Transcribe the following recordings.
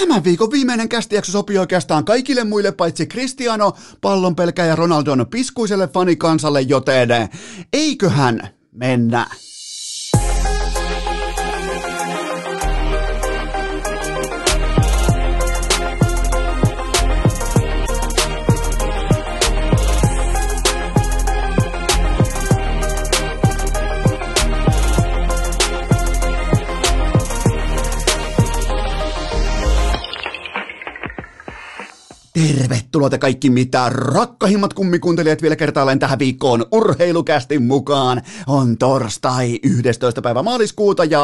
Tämän viikon viimeinen kästijakso sopii oikeastaan kaikille muille paitsi Cristiano, pallonpelkä ja Ronaldon piskuiselle fanikansalle, joten eiköhän mennä. Tervetuloa te kaikki mitä rakkahimmat kummikuuntelijat vielä kertaalleen tähän viikkoon urheilukästin mukaan. On torstai 11. päivä maaliskuuta ja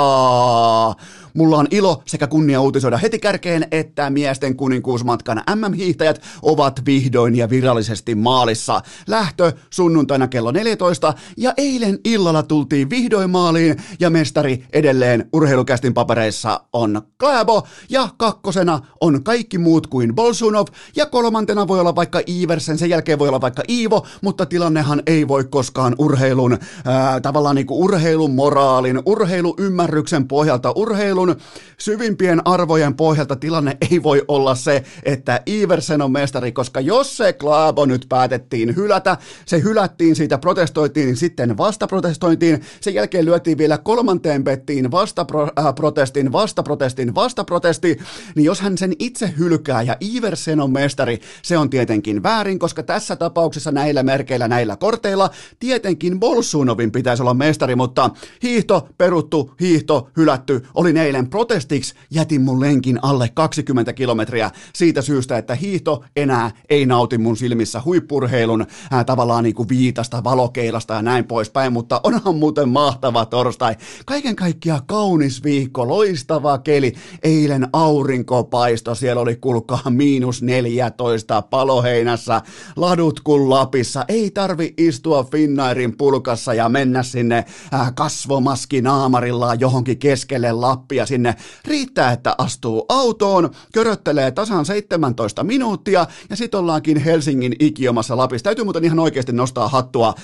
mulla on ilo sekä kunnia uutisoida heti kärkeen, että miesten kuninkuusmatkan MM-hiihtäjät ovat vihdoin ja virallisesti maalissa. Lähtö sunnuntaina kello 14 ja eilen illalla tultiin vihdoin maaliin ja mestari edelleen urheilukästin papereissa on Kläbo ja kakkosena on kaikki muut kuin Bolsunov ja kolmantena voi olla vaikka Iversen, sen jälkeen voi olla vaikka Iivo, mutta tilannehan ei voi koskaan urheilun, ää, tavallaan niin kuin urheilun moraalin, urheiluymmärryksen pohjalta, urheilun syvimpien arvojen pohjalta tilanne ei voi olla se, että Iversen on mestari, koska jos se Klaabo nyt päätettiin hylätä, se hylättiin, siitä protestoitiin, sitten vastaprotestointiin, sen jälkeen lyötiin vielä kolmanteen bettiin vastaprotestin, vastaprotestin, vastaprotesti, niin jos hän sen itse hylkää ja Iversen on mestari, se on tietenkin väärin, koska tässä tapauksessa näillä merkeillä, näillä korteilla, tietenkin Bolsunovin pitäisi olla mestari, mutta hiihto, peruttu, hiihto, hylätty, oli eilen protestiksi, jätin mun lenkin alle 20 kilometriä siitä syystä, että hiihto enää ei nauti mun silmissä huippurheilun ää, tavallaan niin kuin viitasta, valokeilasta ja näin poispäin, mutta onhan muuten mahtava torstai. Kaiken kaikkiaan kaunis viikko, loistava keli, eilen aurinkopaisto, siellä oli kulkaa miinus neljä 14 paloheinässä, ladut kuin Lapissa. Ei tarvi istua Finnairin pulkassa ja mennä sinne äh, kasvomaski naamarilla johonkin keskelle Lappia sinne. Riittää, että astuu autoon, köröttelee tasan 17 minuuttia ja sit ollaankin Helsingin ikiomassa Lapissa. Täytyy muuten ihan oikeasti nostaa hattua.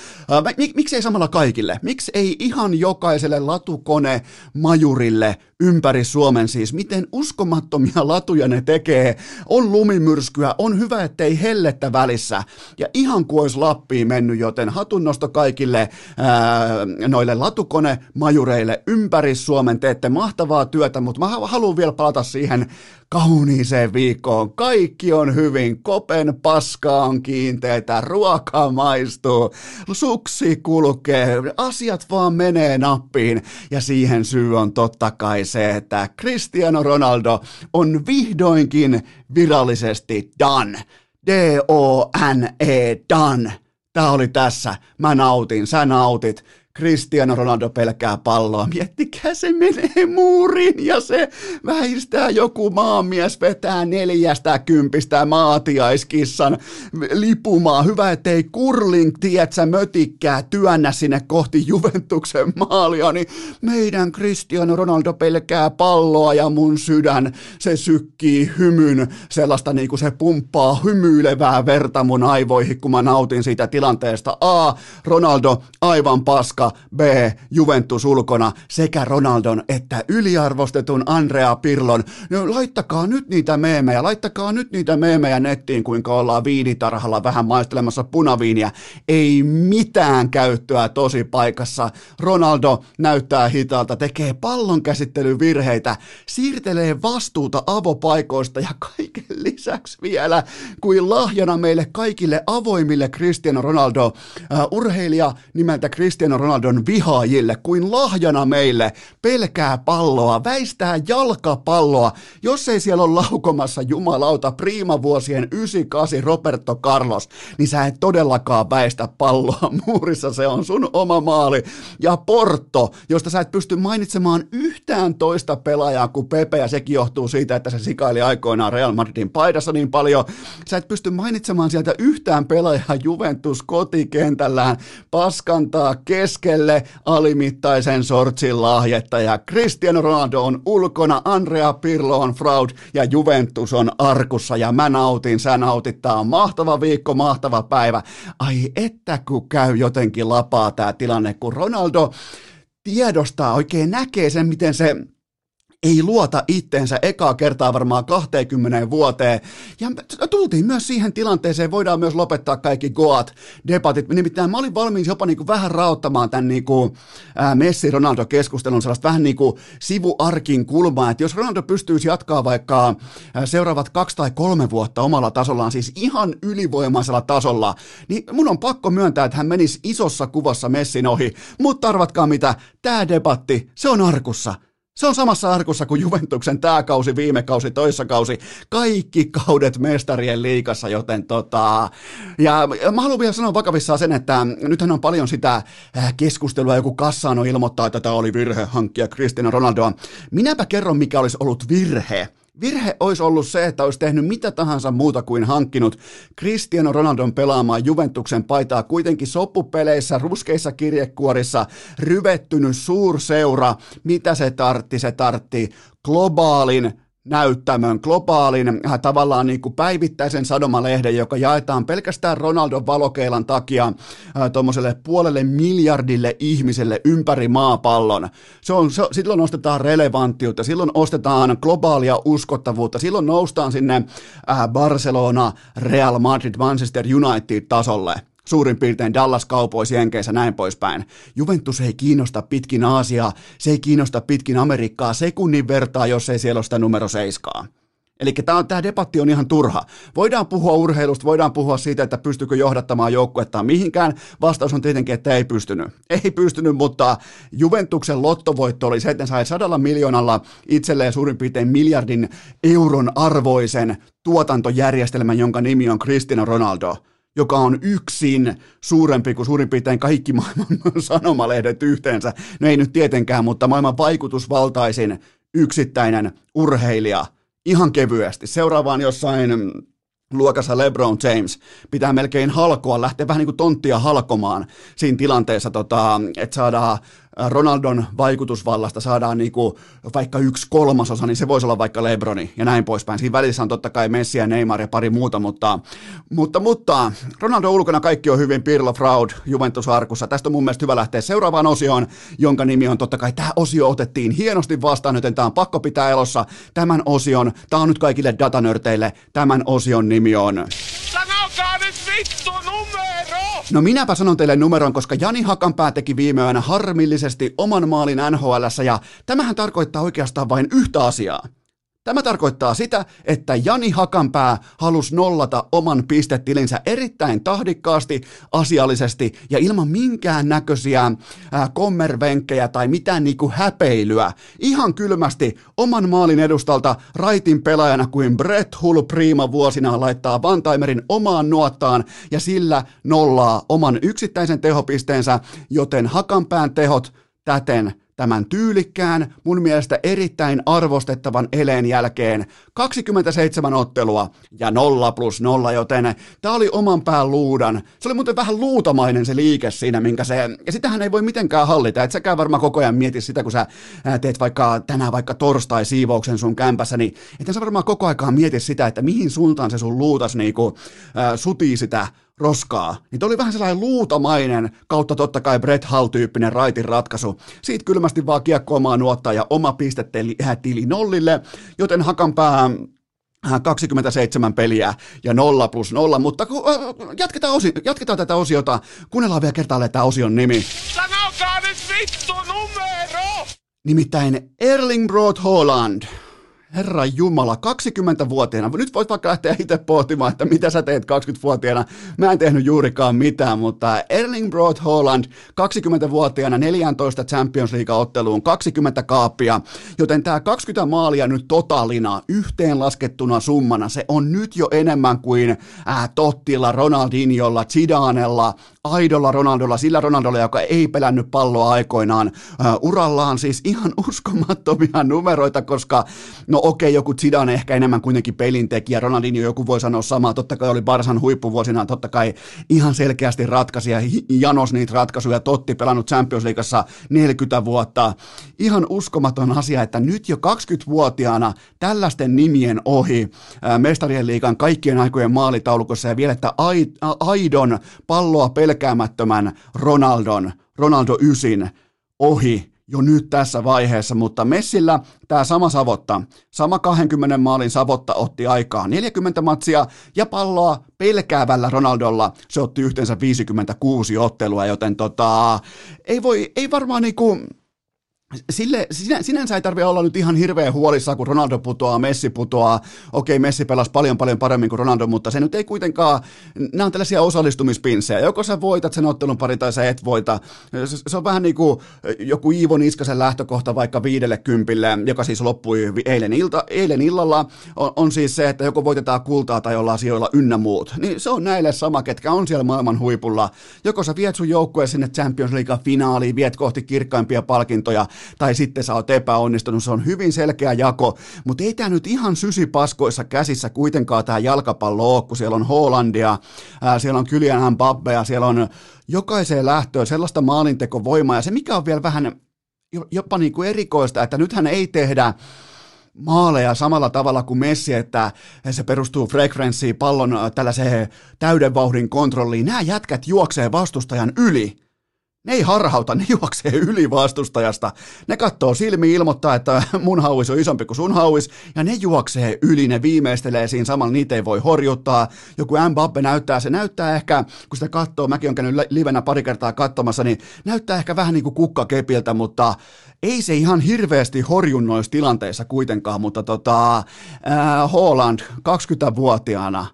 Mik, miksi ei samalla kaikille? Miksi ei ihan jokaiselle latukone majurille ympäri Suomen siis? Miten uskomattomia latuja ne tekee? On lumimyrskyä on hyvä, ettei hellettä välissä. Ja ihan kuin olisi Lappiin mennyt, joten hatunnosto kaikille ää, noille latukone majureille ympäri Suomen. Teette mahtavaa työtä, mutta mä haluan vielä palata siihen kauniiseen viikkoon. Kaikki on hyvin, kopen paska on kiinteitä, ruoka maistuu, suksi kulkee, asiat vaan menee nappiin. Ja siihen syy on totta kai se, että Cristiano Ronaldo on vihdoinkin virallisesti done. D-O-N-E, done. Tämä oli tässä. Mä nautin, sä nautit. Cristiano Ronaldo pelkää palloa. Miettikää, se menee muuriin ja se väistää joku maamies, vetää neljästä kympistä maatiaiskissan lipumaa. Hyvä, ettei kurling, tietsä, mötikkää työnnä sinne kohti Juventuksen maalia, niin meidän Cristiano Ronaldo pelkää palloa ja mun sydän, se sykkii hymyn, sellaista niin kuin se pumppaa hymyilevää verta mun aivoihin, kun mä nautin siitä tilanteesta. A. Ronaldo, aivan paska B. Juventus ulkona sekä Ronaldon että yliarvostetun Andrea Pirlon. No, laittakaa nyt niitä meemejä, laittakaa nyt niitä meemejä nettiin, kuinka ollaan viinitarhalla vähän maistelemassa punaviiniä. Ei mitään käyttöä tosi paikassa. Ronaldo näyttää hitaalta, tekee pallon käsittelyvirheitä, siirtelee vastuuta avopaikoista ja kaiken lisäksi vielä kuin lahjana meille kaikille avoimille Cristiano Ronaldo, uh, urheilija nimeltä Cristiano Ronaldo Ronaldon vihaajille kuin lahjana meille. Pelkää palloa, väistää jalkapalloa, jos ei siellä ole laukomassa jumalauta priimavuosien 98 Roberto Carlos, niin sä et todellakaan väistä palloa. Muurissa, se on sun oma maali. Ja Porto, josta sä et pysty mainitsemaan yhtään toista pelaajaa kuin Pepe, ja sekin johtuu siitä, että se sikaili aikoinaan Real Madridin paidassa niin paljon. Sä et pysty mainitsemaan sieltä yhtään pelaajaa Juventus kotikentällään, paskantaa kesken keskelle alimittaisen sortsin lahjetta ja Cristiano Ronaldo on ulkona, Andrea Pirlo on fraud ja Juventus on arkussa ja mä nautin, sä nautit, tää on mahtava viikko, mahtava päivä. Ai että kun käy jotenkin lapaa tää tilanne, kun Ronaldo tiedostaa, oikein näkee sen, miten se ei luota itteensä ekaa kertaa varmaan 20 vuoteen. Ja tultiin myös siihen tilanteeseen, voidaan myös lopettaa kaikki Goat debatit. Nimittäin mä olin valmis jopa niin kuin vähän raottamaan tämän niin kuin, Messi-Ronaldo-keskustelun sellaista vähän niin kuin sivuarkin kulmaa, että jos Ronaldo pystyisi jatkaa vaikka seuraavat kaksi tai kolme vuotta omalla tasollaan, siis ihan ylivoimaisella tasolla, niin mun on pakko myöntää, että hän menisi isossa kuvassa Messin ohi. Mutta arvatkaa mitä, tämä debatti, se on arkussa. Se on samassa arkussa kuin Juventuksen tämä kausi, viime kausi, toissa kausi, kaikki kaudet mestarien liikassa, joten tota, ja mä haluan vielä sanoa vakavissaan sen, että nythän on paljon sitä äh, keskustelua, joku Kassano ilmoittaa, että tämä oli virhe hankkia Cristiano Ronaldoa. Minäpä kerron, mikä olisi ollut virhe Virhe olisi ollut se, että olisi tehnyt mitä tahansa muuta kuin hankkinut. Cristiano Ronaldon pelaamaan Juventuksen paitaa kuitenkin soppupeleissä, ruskeissa kirjekuorissa, ryvettynyt suurseura, mitä se tartti, se tartti globaalin näyttämön, globaalin äh, tavallaan niin kuin päivittäisen sadomalehden, joka jaetaan pelkästään Ronaldon valokeilan takia äh, tuommoiselle puolelle miljardille ihmiselle ympäri maapallon. Se on, se, silloin ostetaan relevanttiutta, silloin ostetaan globaalia uskottavuutta, silloin noustaan sinne äh, Barcelona, Real Madrid, Manchester United tasolle suurin piirtein Dallas Cowboys Jenkeissä näin poispäin. Juventus ei kiinnosta pitkin Aasiaa, se ei kiinnosta pitkin Amerikkaa sekunnin vertaa, jos ei siellä ole sitä numero seiskaa. Eli tämä, tämä debatti on ihan turha. Voidaan puhua urheilusta, voidaan puhua siitä, että pystykö johdattamaan joukkuetta mihinkään. Vastaus on tietenkin, että ei pystynyt. Ei pystynyt, mutta Juventuksen lottovoitto oli se, että sai sadalla miljoonalla itselleen suurin piirtein miljardin euron arvoisen tuotantojärjestelmän, jonka nimi on Cristiano Ronaldo joka on yksin suurempi kuin suurin piirtein kaikki maailman sanomalehdet yhteensä. No ei nyt tietenkään, mutta maailman vaikutusvaltaisin yksittäinen urheilija ihan kevyesti. Seuraavaan jossain luokassa LeBron James pitää melkein halkoa, lähteä vähän niin kuin tonttia halkomaan siinä tilanteessa, tota, että saadaan Ronaldon vaikutusvallasta saadaan niin kuin vaikka yksi kolmasosa, niin se voisi olla vaikka Lebroni ja näin poispäin. Siinä välissä on totta kai Messi ja Neymar ja pari muuta, mutta, mutta, mutta Ronaldo ulkona kaikki on hyvin Pirlo Fraud Juventus-arkussa. Tästä on mun mielestä hyvä lähteä seuraavaan osioon, jonka nimi on totta kai tämä osio otettiin hienosti vastaan, joten tämä on pakko pitää elossa. Tämän osion, tämä on nyt kaikille datanörteille, tämän osion nimi on... Nyt vittu numero! No minäpä sanon teille numeron, koska Jani Hakanpää teki viime yönä harmillisesti oman maalin nhl ja tämähän tarkoittaa oikeastaan vain yhtä asiaa. Tämä tarkoittaa sitä, että Jani Hakanpää halusi nollata oman pistetilinsä erittäin tahdikkaasti, asiallisesti ja ilman minkään näköisiä kommervenkkejä tai mitään niinku häpeilyä. Ihan kylmästi oman maalin edustalta raitin pelaajana kuin Brett Hull Prima vuosina laittaa Vantaimerin omaan nuottaan ja sillä nollaa oman yksittäisen tehopisteensä, joten Hakanpään tehot täten tämän tyylikkään, mun mielestä erittäin arvostettavan eleen jälkeen 27 ottelua ja 0 plus 0, joten tämä oli oman pään luudan. Se oli muuten vähän luutamainen se liike siinä, minkä se, ja sitähän ei voi mitenkään hallita, että säkään varmaan koko ajan mieti sitä, kun sä teet vaikka tänään vaikka torstai siivouksen sun kämpässä, niin että sä varmaan koko aikaan mieti sitä, että mihin suuntaan se sun luutas niinku, äh, sutii sitä roskaa, niin oli vähän sellainen luutamainen kautta totta kai Brett Hall-tyyppinen raitin ratkaisu. Siitä kylmästi vaan kiekko omaa nuottaa ja oma pistetili tili nollille, joten Hakanpää 27 peliä ja 0 plus 0, mutta jatketaan, osi, jatketaan tätä osiota. Kuunnellaan vielä kertaalleen tämä osion nimi. Sanokaa nyt vittu numero! Nimittäin Erling Broad Holland Herra Jumala, 20-vuotiaana, nyt voit vaikka lähteä itse pohtimaan, että mitä sä teet 20-vuotiaana. Mä en tehnyt juurikaan mitään, mutta Erling Broad Holland, 20-vuotiaana 14 Champions League-otteluun, 20 kaappia, joten tämä 20 maalia nyt totalina, yhteenlaskettuna summana, se on nyt jo enemmän kuin äh, Tottilla, Ronaldinholla, Zidanella, aidolla Ronaldolla, sillä Ronaldolla, joka ei pelännyt palloa aikoinaan uh, urallaan, siis ihan uskomattomia numeroita, koska no okei, okay, joku Zidane ehkä enemmän kuitenkin pelintekijä, Ronaldinho joku voi sanoa samaa, totta kai oli Barsan huippuvuosina, totta kai ihan selkeästi ratkaisi ja janos niitä ratkaisuja, Totti pelannut Champions Leagueassa 40 vuotta, ihan uskomaton asia, että nyt jo 20-vuotiaana tällaisten nimien ohi uh, mestarien liigan kaikkien aikojen maalitaulukossa ja vielä, että aidon palloa pelkäämättömän Ronaldon, Ronaldo Ysin ohi jo nyt tässä vaiheessa, mutta Messillä tämä sama savotta, sama 20 maalin savotta otti aikaa 40 matsia ja palloa pelkäävällä Ronaldolla. Se otti yhteensä 56 ottelua, joten tota, ei, voi, ei varmaan niinku, Sille, sinä, sinänsä ei tarvitse olla nyt ihan hirveän huolissaan, kun Ronaldo putoaa, Messi putoaa. Okei, Messi pelasi paljon paljon paremmin kuin Ronaldo, mutta se nyt ei kuitenkaan, nämä on tällaisia osallistumispinsejä. Joko sä voitat sen ottelun pari tai sä et voita. Se, se on vähän niin kuin joku Iivo Niskasen lähtökohta vaikka viidelle kympille, joka siis loppui eilen, ilta, eilen illalla, on, on siis se, että joko voitetaan kultaa tai ollaan sijoilla ynnä muut. Niin se on näille sama, ketkä on siellä maailman huipulla. Joko sä viet sun joukkueen sinne Champions League finaaliin, viet kohti kirkkaimpia palkintoja, tai sitten sä oot epäonnistunut. Se on hyvin selkeä jako, mutta ei tämä nyt ihan sysipaskoissa käsissä kuitenkaan tämä jalkapallo kun siellä on Hollandia, ää, siellä on Kylian Mbappea, siellä on jokaiseen lähtöön sellaista maalintekovoimaa, ja se mikä on vielä vähän jopa niin kuin erikoista, että nythän ei tehdä maaleja samalla tavalla kuin Messi, että se perustuu frekvenssiin, pallon tällaiseen täyden vauhdin kontrolliin. Nämä jätkät juoksee vastustajan yli. Ne ei harhauta, ne juoksee yli vastustajasta. Ne katsoo silmiin, ilmoittaa, että mun hauis on isompi kuin sun hauis, ja ne juoksee yli, ne viimeistelee siinä samalla, niitä ei voi horjuttaa. Joku Mbappe näyttää, se näyttää ehkä, kun sitä katsoo, mäkin olen käynyt livenä pari kertaa katsomassa, niin näyttää ehkä vähän niin kuin kukkakepiltä, mutta ei se ihan hirveästi horjun noissa tilanteissa kuitenkaan, mutta tota, äh, Holland 20-vuotiaana,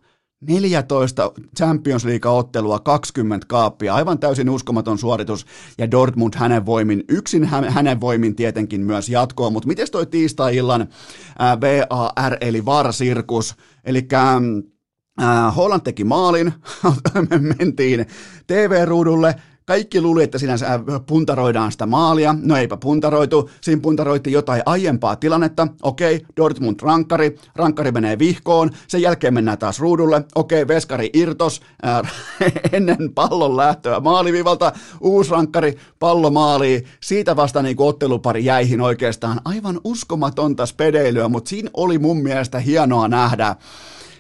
14 Champions League-ottelua, 20 kaappia, aivan täysin uskomaton suoritus, ja Dortmund hänen voimin, yksin hänen voimin tietenkin myös jatkoa, mutta miten toi tiistai-illan VAR, eli VAR-sirkus, eli Holland teki maalin, me mentiin TV-ruudulle, kaikki luuli, että siinä äh, puntaroidaan sitä maalia. No eipä puntaroitu. Siinä puntaroitiin jotain aiempaa tilannetta. Okei, Dortmund rankkari. Rankkari menee vihkoon. Sen jälkeen mennään taas ruudulle. Okei, veskari irtos äh, ennen pallon lähtöä maalivivalta. Uusi rankkari, pallo maaliin. Siitä vasta niin ottelupari jäihin oikeastaan. Aivan uskomatonta spedeilyä, mutta siinä oli mun mielestä hienoa nähdä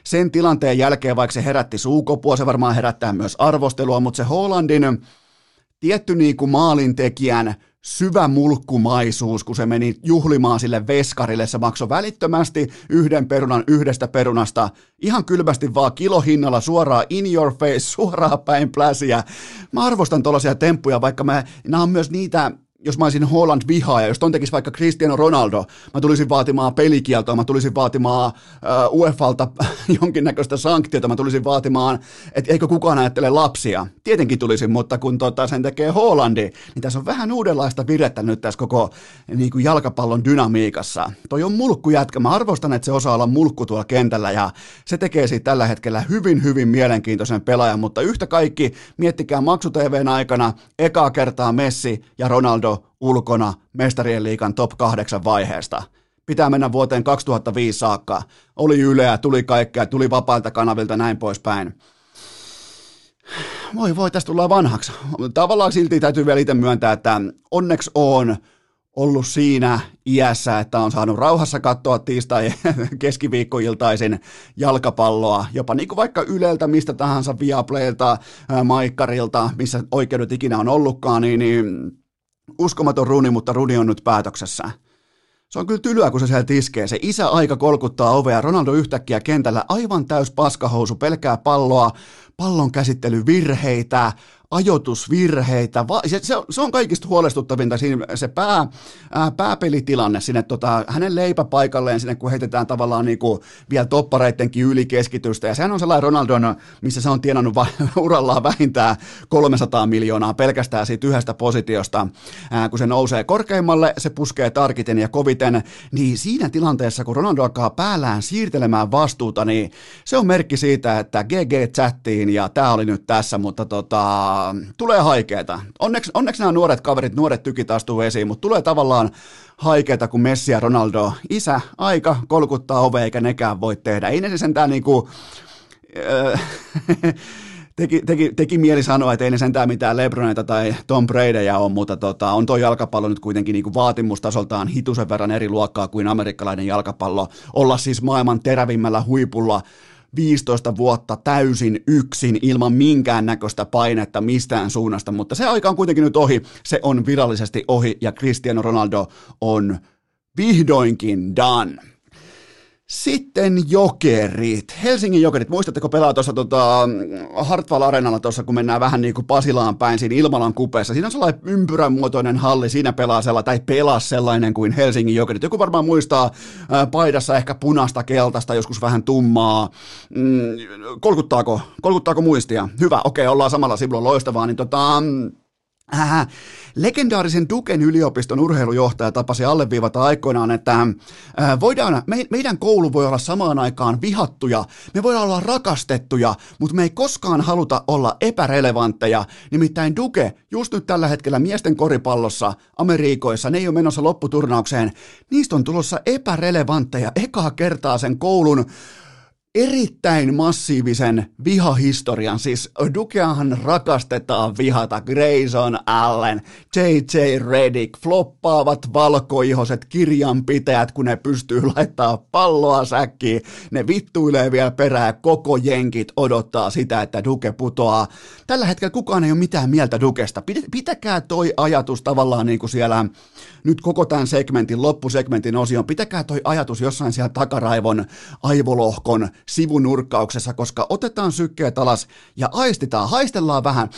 sen tilanteen jälkeen, vaikka se herätti suukopua, se varmaan herättää myös arvostelua, mutta se Hollandin tietty niin kuin maalintekijän syvä mulkkumaisuus, kun se meni juhlimaan sille veskarille. Se maksoi välittömästi yhden perunan yhdestä perunasta, ihan kylmästi vaan kilohinnalla suoraan in your face, suoraan päin pläsiä. Mä arvostan tuollaisia temppuja, vaikka mä, nämä on myös niitä jos mä olisin Holland vihaaja, jos ton tekisi vaikka Cristiano Ronaldo, mä tulisin vaatimaan pelikieltoa, mä tulisin vaatimaan uh, UEFalta jonkinnäköistä sanktiota, mä tulisin vaatimaan, että eikö kukaan ajattele lapsia. Tietenkin tulisin, mutta kun tota, sen tekee Hollandi, niin tässä on vähän uudenlaista virettä nyt tässä koko niin kuin jalkapallon dynamiikassa. Toi on mulkkujätkä, mä arvostan, että se osaa olla mulkku tuolla kentällä ja se tekee siitä tällä hetkellä hyvin, hyvin mielenkiintoisen pelaajan, mutta yhtä kaikki, miettikää maksu aikana, ekaa kertaa Messi ja Ronaldo ulkona mestarien liikan top 8 vaiheesta. Pitää mennä vuoteen 2005 saakka. Oli Yleä, tuli kaikkea, tuli vapailta kanavilta näin poispäin. Voi voi, tästä tullaan vanhaksi. Tavallaan silti täytyy vielä itse myöntää, että onneksi on ollut siinä iässä, että on saanut rauhassa katsoa tiistai keskiviikkoiltaisin jalkapalloa, jopa niin kuin vaikka Yleltä, mistä tahansa Viaplaylta, Maikkarilta, missä oikeudet ikinä on ollutkaan, niin, niin uskomaton runi, mutta runi on nyt päätöksessä. Se on kyllä tylyä, kun se siellä tiskee. Se isä aika kolkuttaa ovea, Ronaldo yhtäkkiä kentällä aivan täys paskahousu, pelkää palloa, pallon käsittelyvirheitä, ajoitusvirheitä. Va- se, se, se on kaikista huolestuttavinta siinä se pää, ää, pääpelitilanne sinne tota, hänen leipäpaikalleen sinne, kun heitetään tavallaan niinku vielä toppareittenkin yli keskitystä. Ja sehän on sellainen Ronaldon, missä se on tienannut va- urallaan vähintään 300 miljoonaa pelkästään siitä yhdestä positiosta. Ää, kun se nousee korkeimmalle, se puskee tarkiten ja koviten, niin siinä tilanteessa, kun Ronaldo alkaa päällään siirtelemään vastuuta, niin se on merkki siitä, että GG chattiin ja tämä oli nyt tässä, mutta tota, tulee haikeeta. Onneksi, onneksi nämä nuoret kaverit, nuoret tykit astuu esiin, mutta tulee tavallaan haikeeta, kun Messi ja Ronaldo, isä, aika kolkuttaa ove, eikä nekään voi tehdä. Ei ne sentään niinku... Teki, teki, teki mieli sanoa, että ei ne sentään mitään Lebronita tai Tom Bradyja on, mutta tota, on tuo jalkapallo nyt kuitenkin niin kuin vaatimustasoltaan hitusen verran eri luokkaa kuin amerikkalainen jalkapallo. Olla siis maailman terävimmällä huipulla 15 vuotta täysin yksin ilman minkäännäköistä painetta mistään suunnasta, mutta se aika on kuitenkin nyt ohi, se on virallisesti ohi ja Cristiano Ronaldo on vihdoinkin done. Sitten jokerit. Helsingin jokerit. Muistatteko pelaa tuossa tota, Hartwall Arenalla tuossa, kun mennään vähän niin kuin Pasilaan päin siinä Ilmalan kupeessa. Siinä on sellainen ympyrän muotoinen halli. Siinä pelaa sellainen, tai pelaa sellainen kuin Helsingin jokerit. Joku varmaan muistaa ää, paidassa ehkä punasta, keltaista, joskus vähän tummaa. Mm, kolkuttaako, kolkuttaako muistia? Hyvä, okei, ollaan samalla sivulla loistavaa. Niin tota, Äh, legendaarisen Duken yliopiston urheilujohtaja tapasi alleviivata aikoinaan, että äh, voidaan, me, meidän koulu voi olla samaan aikaan vihattuja, me voidaan olla rakastettuja, mutta me ei koskaan haluta olla epärelevantteja. Nimittäin Duke, just nyt tällä hetkellä miesten koripallossa Amerikoissa, ne ei ole menossa lopputurnaukseen, niistä on tulossa epärelevantteja ekaa kertaa sen koulun erittäin massiivisen vihahistorian, siis Dukeahan rakastetaan vihata, Grayson Allen, J.J. Redick, floppaavat valkoihoset kirjanpitäjät, kun ne pystyy laittaa palloa säkkiin, ne vittuilee vielä perää, koko jenkit odottaa sitä, että Duke putoaa. Tällä hetkellä kukaan ei ole mitään mieltä Dukesta. Pitäkää toi ajatus tavallaan niin kuin siellä nyt koko tämän segmentin, loppusegmentin osion, pitäkää toi ajatus jossain siellä takaraivon aivolohkon sivunurkkauksessa, koska otetaan sykkeet alas ja aistitaan, haistellaan vähän,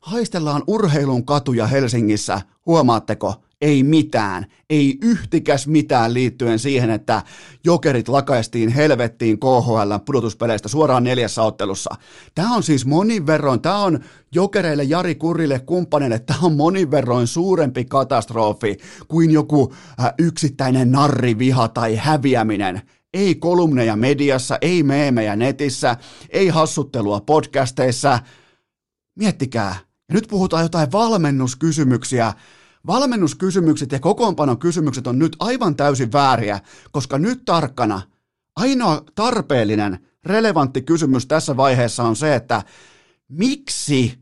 haistellaan urheilun katuja Helsingissä, huomaatteko, ei mitään, ei yhtikäs mitään liittyen siihen, että jokerit lakaistiin helvettiin KHL pudotuspeleistä suoraan neljässä ottelussa. Tämä on siis monin verroin, tämä on jokereille, Jari Kurille, kumppaneille, tämä on monin verroin suurempi katastrofi kuin joku äh, yksittäinen narriviha tai häviäminen. Ei kolumneja mediassa, ei meemejä netissä, ei hassuttelua podcasteissa. Miettikää, ja nyt puhutaan jotain valmennuskysymyksiä. Valmennuskysymykset ja kokoonpanon kysymykset on nyt aivan täysin vääriä, koska nyt tarkkana ainoa tarpeellinen, relevantti kysymys tässä vaiheessa on se, että miksi,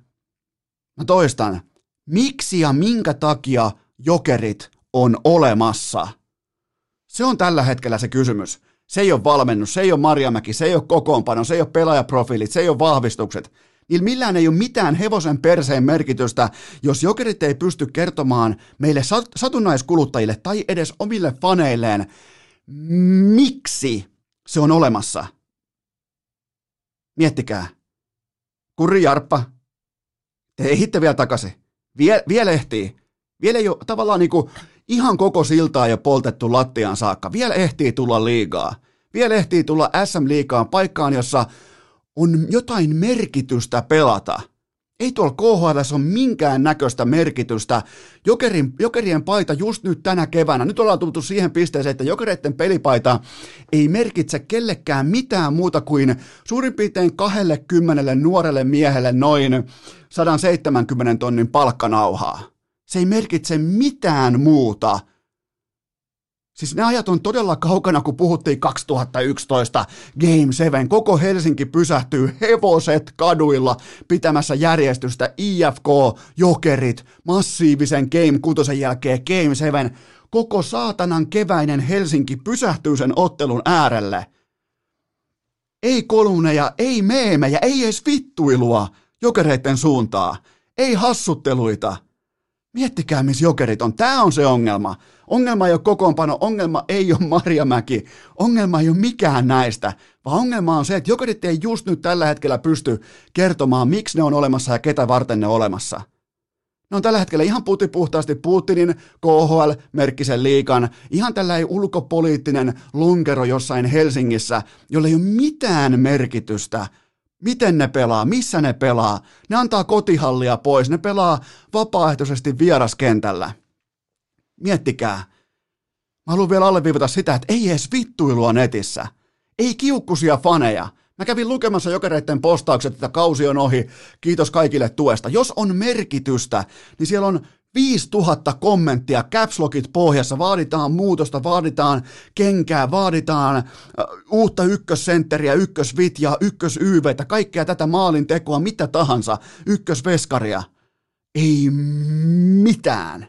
mä toistan, miksi ja minkä takia jokerit on olemassa? Se on tällä hetkellä se kysymys. Se ei ole valmennus, se ei ole Marjamäki, se ei ole kokoonpano, se ei ole pelaajaprofiilit, se ei ole vahvistukset. Niillä millään ei ole mitään hevosen perseen merkitystä, jos jokerit ei pysty kertomaan meille satunnaiskuluttajille tai edes omille faneilleen, miksi se on olemassa. Miettikää. Kurri Jarppa, te ehitte vielä takaisin. Vie, vielä ehtii. Vielä ei ole tavallaan niin kuin ihan koko siltaa jo poltettu lattiaan saakka. Vielä ehtii tulla liigaa. Vielä ehtii tulla SM-liigaan paikkaan, jossa on jotain merkitystä pelata. Ei tuolla KHL ole minkään näköistä merkitystä. Jokerin, jokerien paita just nyt tänä keväänä, nyt ollaan tultu siihen pisteeseen, että jokereiden pelipaita ei merkitse kellekään mitään muuta kuin suurin piirtein 20 nuorelle miehelle noin 170 tonnin palkkanauhaa. Se ei merkitse mitään muuta Siis ne ajat on todella kaukana, kun puhuttiin 2011 Game 7. Koko Helsinki pysähtyy hevoset kaduilla pitämässä järjestystä IFK, Jokerit, massiivisen Game 6 jälkeen Game 7. Koko saatanan keväinen Helsinki pysähtyy sen ottelun äärelle. Ei kolumneja, ei meemejä, ei edes vittuilua jokereiden suuntaa. Ei hassutteluita. Miettikää, missä jokerit on. Tämä on se ongelma. Ongelma ei ole kokoonpano, ongelma ei ole Marjamäki, ongelma ei ole mikään näistä, vaan ongelma on se, että jokerit ei just nyt tällä hetkellä pysty kertomaan, miksi ne on olemassa ja ketä varten ne on olemassa. Ne on tällä hetkellä ihan putipuhtaasti Putinin KHL-merkkisen liikan, ihan tällainen ulkopoliittinen lonkero jossain Helsingissä, jolla ei ole mitään merkitystä – Miten ne pelaa, missä ne pelaa. Ne antaa kotihallia pois, ne pelaa vapaaehtoisesti vieraskentällä. Miettikää. Mä haluan vielä alleviivata sitä, että ei edes vittuilua netissä. Ei kiukkusia faneja. Mä kävin lukemassa jokereiden postaukset, että kausi on ohi. Kiitos kaikille tuesta. Jos on merkitystä, niin siellä on 5000 kommenttia, capslogit pohjassa, vaaditaan muutosta, vaaditaan kenkää, vaaditaan uutta ykkössentteriä, ykkösvitjaa, ykkösyyveitä, kaikkea tätä maalin tekoa, mitä tahansa, ykkösveskaria. Ei mitään.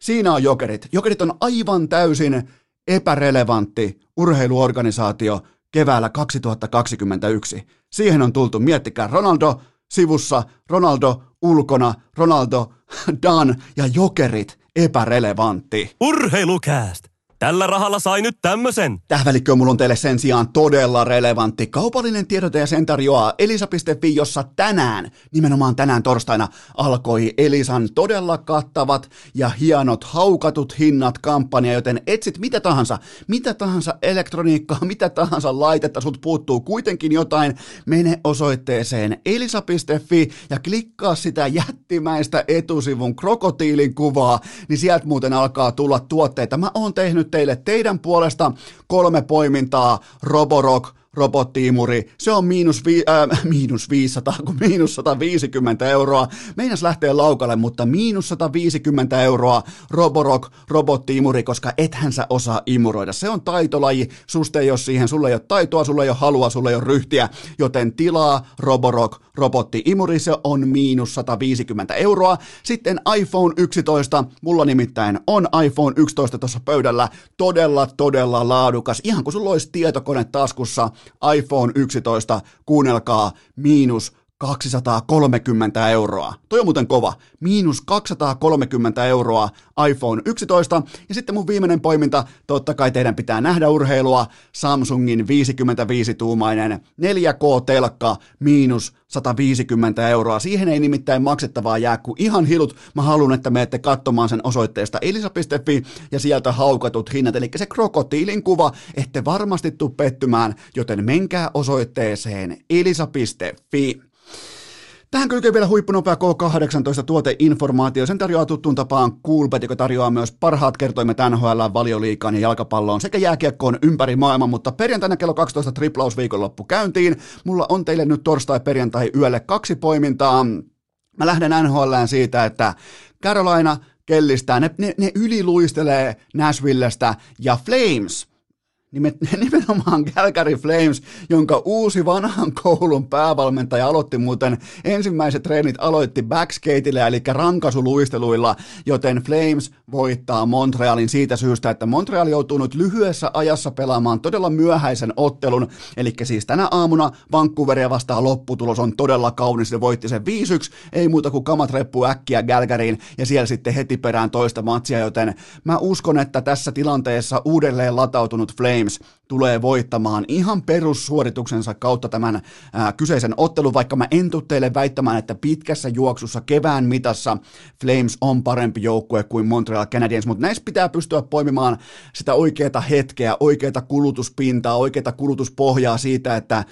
Siinä on jokerit. Jokerit on aivan täysin epärelevantti urheiluorganisaatio keväällä 2021. Siihen on tultu, miettikää, Ronaldo sivussa, Ronaldo ulkona, Ronaldo, Dan ja Jokerit epärelevantti. Urheilukääst! Tällä rahalla sai nyt tämmösen. Tähvälikkö mulla on teille sen sijaan todella relevantti kaupallinen tiedote ja sen tarjoaa elisa.fi, jossa tänään, nimenomaan tänään torstaina, alkoi Elisan todella kattavat ja hienot haukatut hinnat kampanja, joten etsit mitä tahansa, mitä tahansa elektroniikkaa, mitä tahansa laitetta, sut puuttuu kuitenkin jotain, mene osoitteeseen elisa.fi ja klikkaa sitä jättimäistä etusivun krokotiilin kuvaa, niin sieltä muuten alkaa tulla tuotteita. Mä oon tehnyt nyt teille teidän puolesta. Kolme poimintaa Roborock, robottiimuri, se on miinus, vi, äh, miinus 500, kun miinus 150 euroa. Meinas lähtee laukalle, mutta miinus 150 euroa Roborock, robottiimuri, koska ethän sä osaa imuroida. Se on taitolaji, susta ei ole siihen, sulle ei ole taitoa, sulle ei ole halua, sulle ei ole ryhtiä, joten tilaa Roborock, robotti-imuri, se on miinus 150 euroa. Sitten iPhone 11, mulla nimittäin on iPhone 11 tuossa pöydällä, todella, todella laadukas, ihan kuin sulla olisi tietokone taskussa, iPhone 11, kuunnelkaa, miinus 230 euroa. Toi on muuten kova. Miinus 230 euroa iPhone 11. Ja sitten mun viimeinen poiminta, totta kai teidän pitää nähdä urheilua, Samsungin 55-tuumainen 4K-telkka, miinus 150 euroa. Siihen ei nimittäin maksettavaa jää kuin ihan hilut. Mä haluan, että menette katsomaan sen osoitteesta elisa.fi ja sieltä haukatut hinnat. Eli se krokotiilin kuva, ette varmasti tuu pettymään, joten menkää osoitteeseen elisa.fi. Tähän kylkee vielä huippunopea K18 tuoteinformaatio. Sen tarjoaa tuttuun tapaan Coolbet, joka tarjoaa myös parhaat kertoimet NHL, valioliikaan ja jalkapalloon sekä jääkiekkoon ympäri maailman, mutta perjantaina kello 12 triplaus viikonloppu käyntiin. Mulla on teille nyt torstai-perjantai yölle kaksi poimintaa. Mä lähden NHLään siitä, että Carolina kellistää, ne, ne, ne yliluistelee Nashvillestä ja Flames – nimenomaan Calgary Flames, jonka uusi vanhan koulun päävalmentaja aloitti muuten. Ensimmäiset treenit aloitti backskateillä, eli rankasuluisteluilla, joten Flames voittaa Montrealin siitä syystä, että Montreal joutuu nyt lyhyessä ajassa pelaamaan todella myöhäisen ottelun, eli siis tänä aamuna Vancouveria vastaan lopputulos on todella kaunis, se voitti sen 5-1, ei muuta kuin kamat reppu äkkiä Galgaryin ja siellä sitten heti perään toista matsia, joten mä uskon, että tässä tilanteessa uudelleen latautunut Flames Flames tulee voittamaan ihan perussuorituksensa kautta tämän ää, kyseisen ottelun, vaikka mä en teille väittämään, että pitkässä juoksussa kevään mitassa Flames on parempi joukkue kuin Montreal Canadiens, mutta näissä pitää pystyä poimimaan sitä oikeaa hetkeä, oikeaa kulutuspintaa, oikeaa kulutuspohjaa siitä, että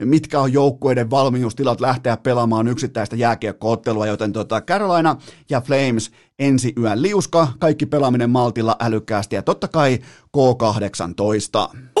mitkä on joukkueiden valmiustilat lähteä pelaamaan yksittäistä jääkiekkoottelua, joten tota Carolina ja Flames ensi yön liuska, kaikki pelaaminen maltilla älykkäästi ja totta kai K18.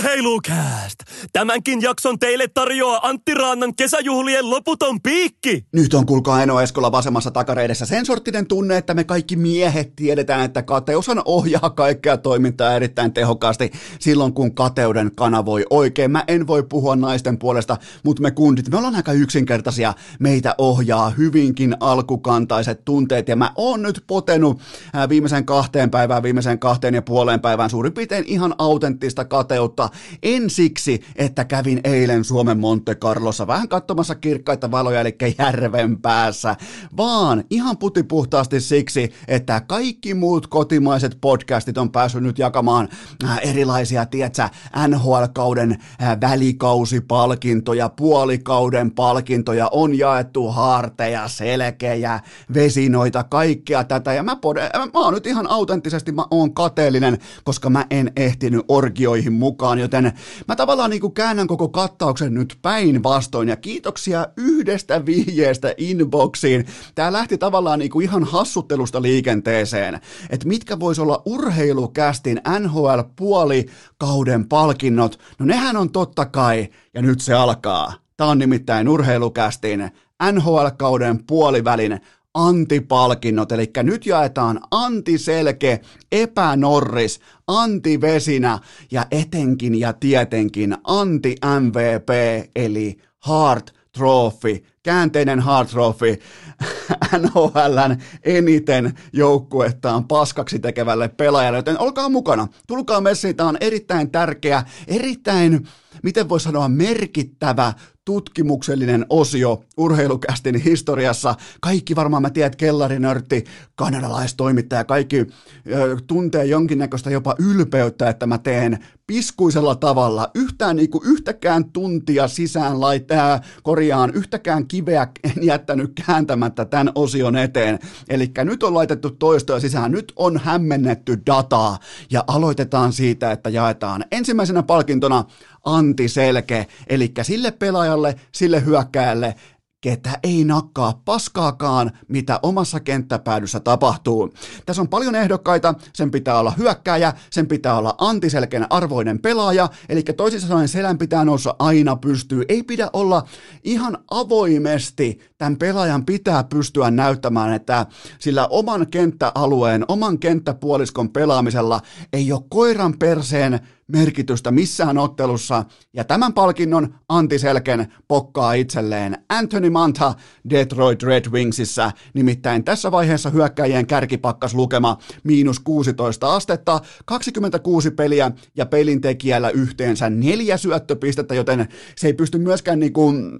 Urheilukääst! Tämänkin jakson teille tarjoaa Antti Raannan kesäjuhlien loputon piikki! Nyt on kuulkaa Eno Eskola vasemmassa takareidessä sen sorttinen tunne, että me kaikki miehet tiedetään, että kateushan ohjaa kaikkea toimintaa erittäin tehokkaasti silloin, kun kateuden kanavoi oikein. Mä en voi puhua naisten puolesta, mutta me kundit, me ollaan aika yksinkertaisia. Meitä ohjaa hyvinkin alkukantaiset tunteet ja mä oon nyt potenut viimeisen kahteen päivään, viimeisen kahteen ja puoleen päivään suurin piirtein ihan autenttista kateutta en siksi, että kävin eilen Suomen Monte Carlossa vähän katsomassa kirkkaita valoja, eli järven päässä, vaan ihan putipuhtaasti siksi, että kaikki muut kotimaiset podcastit on päässyt nyt jakamaan äh, erilaisia, tietsä, NHL-kauden äh, välikausipalkintoja, puolikauden palkintoja, on jaettu harteja, selkejä, vesinoita, kaikkea tätä, ja mä, pode, mä oon nyt ihan autenttisesti, mä oon kateellinen, koska mä en ehtinyt orgioihin mukaan, joten mä tavallaan niin kuin käännän koko kattauksen nyt päinvastoin ja kiitoksia yhdestä vihjeestä inboxiin. Tää lähti tavallaan niin kuin ihan hassuttelusta liikenteeseen, että mitkä vois olla urheilukästin NHL puolikauden palkinnot. No nehän on totta kai, ja nyt se alkaa. Tää on nimittäin urheilukästin NHL-kauden puolivälin antipalkinnot, eli nyt jaetaan antiselke, epänorris, antivesinä ja etenkin ja tietenkin anti-MVP, eli Hart Trophy, käänteinen Hart Trophy, NHLn eniten joukkuettaan paskaksi tekevälle pelaajalle, joten olkaa mukana, tulkaa messiin, tämä on erittäin tärkeä, erittäin miten voi sanoa merkittävä tutkimuksellinen osio urheilukästin historiassa. Kaikki varmaan mä tiedän, että kellarinörtti, kanadalaistoimittaja, kaikki ö, tuntee jonkinnäköistä jopa ylpeyttä, että mä teen piskuisella tavalla yhtään niin kuin yhtäkään tuntia sisään laittaa, korjaan, yhtäkään kiveä en jättänyt kääntämättä tämän osion eteen. Eli nyt on laitettu toistoja sisään, nyt on hämmennetty dataa ja aloitetaan siitä, että jaetaan ensimmäisenä palkintona antiselke, eli sille pelaajalle, sille hyökkääjälle, ketä ei nakkaa paskaakaan, mitä omassa kenttäpäädyssä tapahtuu. Tässä on paljon ehdokkaita, sen pitää olla hyökkääjä, sen pitää olla antiselkeän arvoinen pelaaja, eli toisin sanoen selän pitää noussa aina pystyy. Ei pidä olla ihan avoimesti, tämän pelaajan pitää pystyä näyttämään, että sillä oman kenttäalueen, oman kenttäpuoliskon pelaamisella ei ole koiran perseen merkitystä missään ottelussa, ja tämän palkinnon Antti Selken pokkaa itselleen Anthony Manta Detroit Red Wingsissä, nimittäin tässä vaiheessa hyökkäjien kärkipakkas lukema miinus 16 astetta, 26 peliä ja pelintekijällä yhteensä neljä syöttöpistettä, joten se ei pysty myöskään niin kuin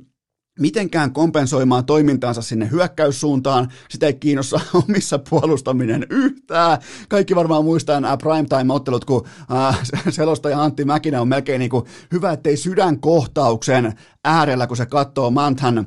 mitenkään kompensoimaan toimintaansa sinne hyökkäyssuuntaan. Sitä ei kiinnosta omissa puolustaminen yhtään. Kaikki varmaan muistaa nämä primetime-ottelut, kun äh, selostaja Antti Mäkinen on melkein niin kuin hyvä, ettei sydänkohtauksen äärellä, kun se katsoo Manthan äh,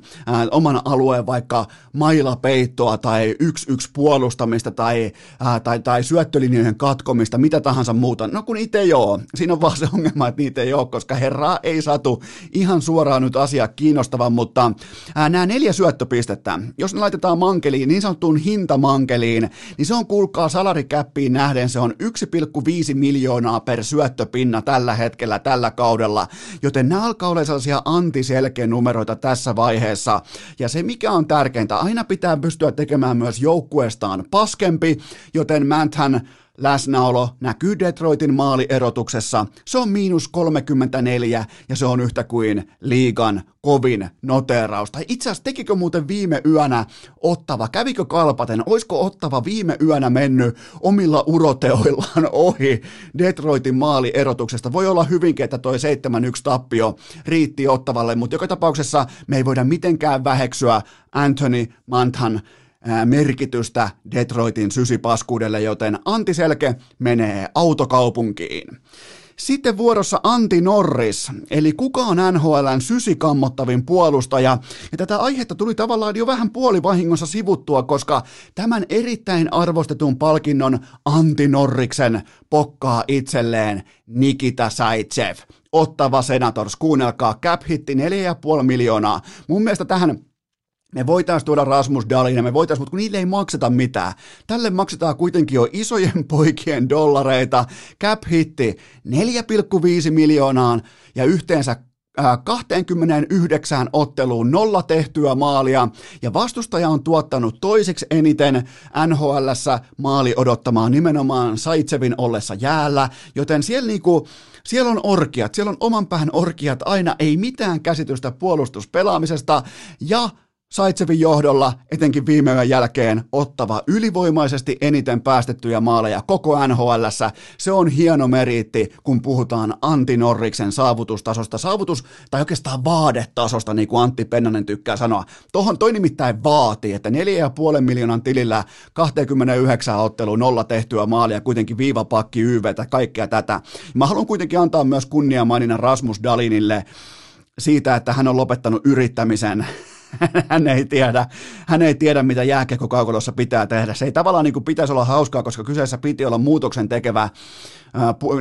oman alueen vaikka mailapeittoa tai yksi yksi puolustamista tai, äh, tai, tai syöttölinjojen katkomista, mitä tahansa muuta. No kun ei ole. Siinä on vaan se ongelma, että niitä ei ole, koska herraa ei satu ihan suoraan nyt asia kiinnostavan, mutta äh, nämä neljä syöttöpistettä, jos ne laitetaan mankeliin, niin sanottuun hintamankeliin, niin se on kuulkaa salarikäppiin nähden, se on 1,5 miljoonaa per syöttöpinna tällä hetkellä, tällä kaudella, joten nämä alkaa olla sellaisia anti selkeä numeroita tässä vaiheessa. Ja se, mikä on tärkeintä, aina pitää pystyä tekemään myös joukkueestaan paskempi, joten Manthan läsnäolo näkyy Detroitin maalierotuksessa. Se on miinus 34 ja se on yhtä kuin liigan kovin noteraus. Tai itse asiassa tekikö muuten viime yönä Ottava, kävikö kalpaten, oisko Ottava viime yönä mennyt omilla uroteoillaan ohi Detroitin maalierotuksesta? Voi olla hyvinkin, että toi 7-1 tappio riitti Ottavalle, mutta joka tapauksessa me ei voida mitenkään väheksyä Anthony Manthan merkitystä Detroitin sysipaskuudelle, joten Antti Selke menee autokaupunkiin. Sitten vuorossa Antti Norris, eli kuka on NHLn sysikammottavin puolustaja. Ja tätä aihetta tuli tavallaan jo vähän puolivahingossa sivuttua, koska tämän erittäin arvostetun palkinnon Antti Norriksen pokkaa itselleen Nikita Saitsev. Ottava Senators, kuunnelkaa, cap hitti 4,5 miljoonaa. Mun mielestä tähän me voitaisiin tuoda Rasmus Dalin ja me voitaisiin, mutta kun niille ei makseta mitään. Tälle maksetaan kuitenkin jo isojen poikien dollareita. Cap hitti 4,5 miljoonaan ja yhteensä 29 otteluun nolla tehtyä maalia ja vastustaja on tuottanut toiseksi eniten NHLssä maali odottamaan nimenomaan Saitsevin ollessa jäällä, joten siellä niinku, siellä on orkiat, siellä on oman päähän orkiat aina, ei mitään käsitystä puolustuspelaamisesta ja Saitsevin johdolla, etenkin viime yön jälkeen, ottava ylivoimaisesti eniten päästettyjä maaleja koko nhl Se on hieno meriitti, kun puhutaan Antti Norriksen saavutustasosta. Saavutus, tai oikeastaan vaadetasosta, niin kuin Antti Pennanen tykkää sanoa. Tohon toi nimittäin vaatii, että 4,5 miljoonan tilillä 29 otteluun nolla tehtyä maalia, kuitenkin viivapakki, YVtä, kaikkea tätä. Mä haluan kuitenkin antaa myös kunniamaininnan Rasmus Dalinille siitä, että hän on lopettanut yrittämisen hän ei tiedä, hän ei tiedä mitä jääkiekkokaukalossa pitää tehdä. Se ei tavallaan niin kuin pitäisi olla hauskaa, koska kyseessä piti olla muutoksen tekevä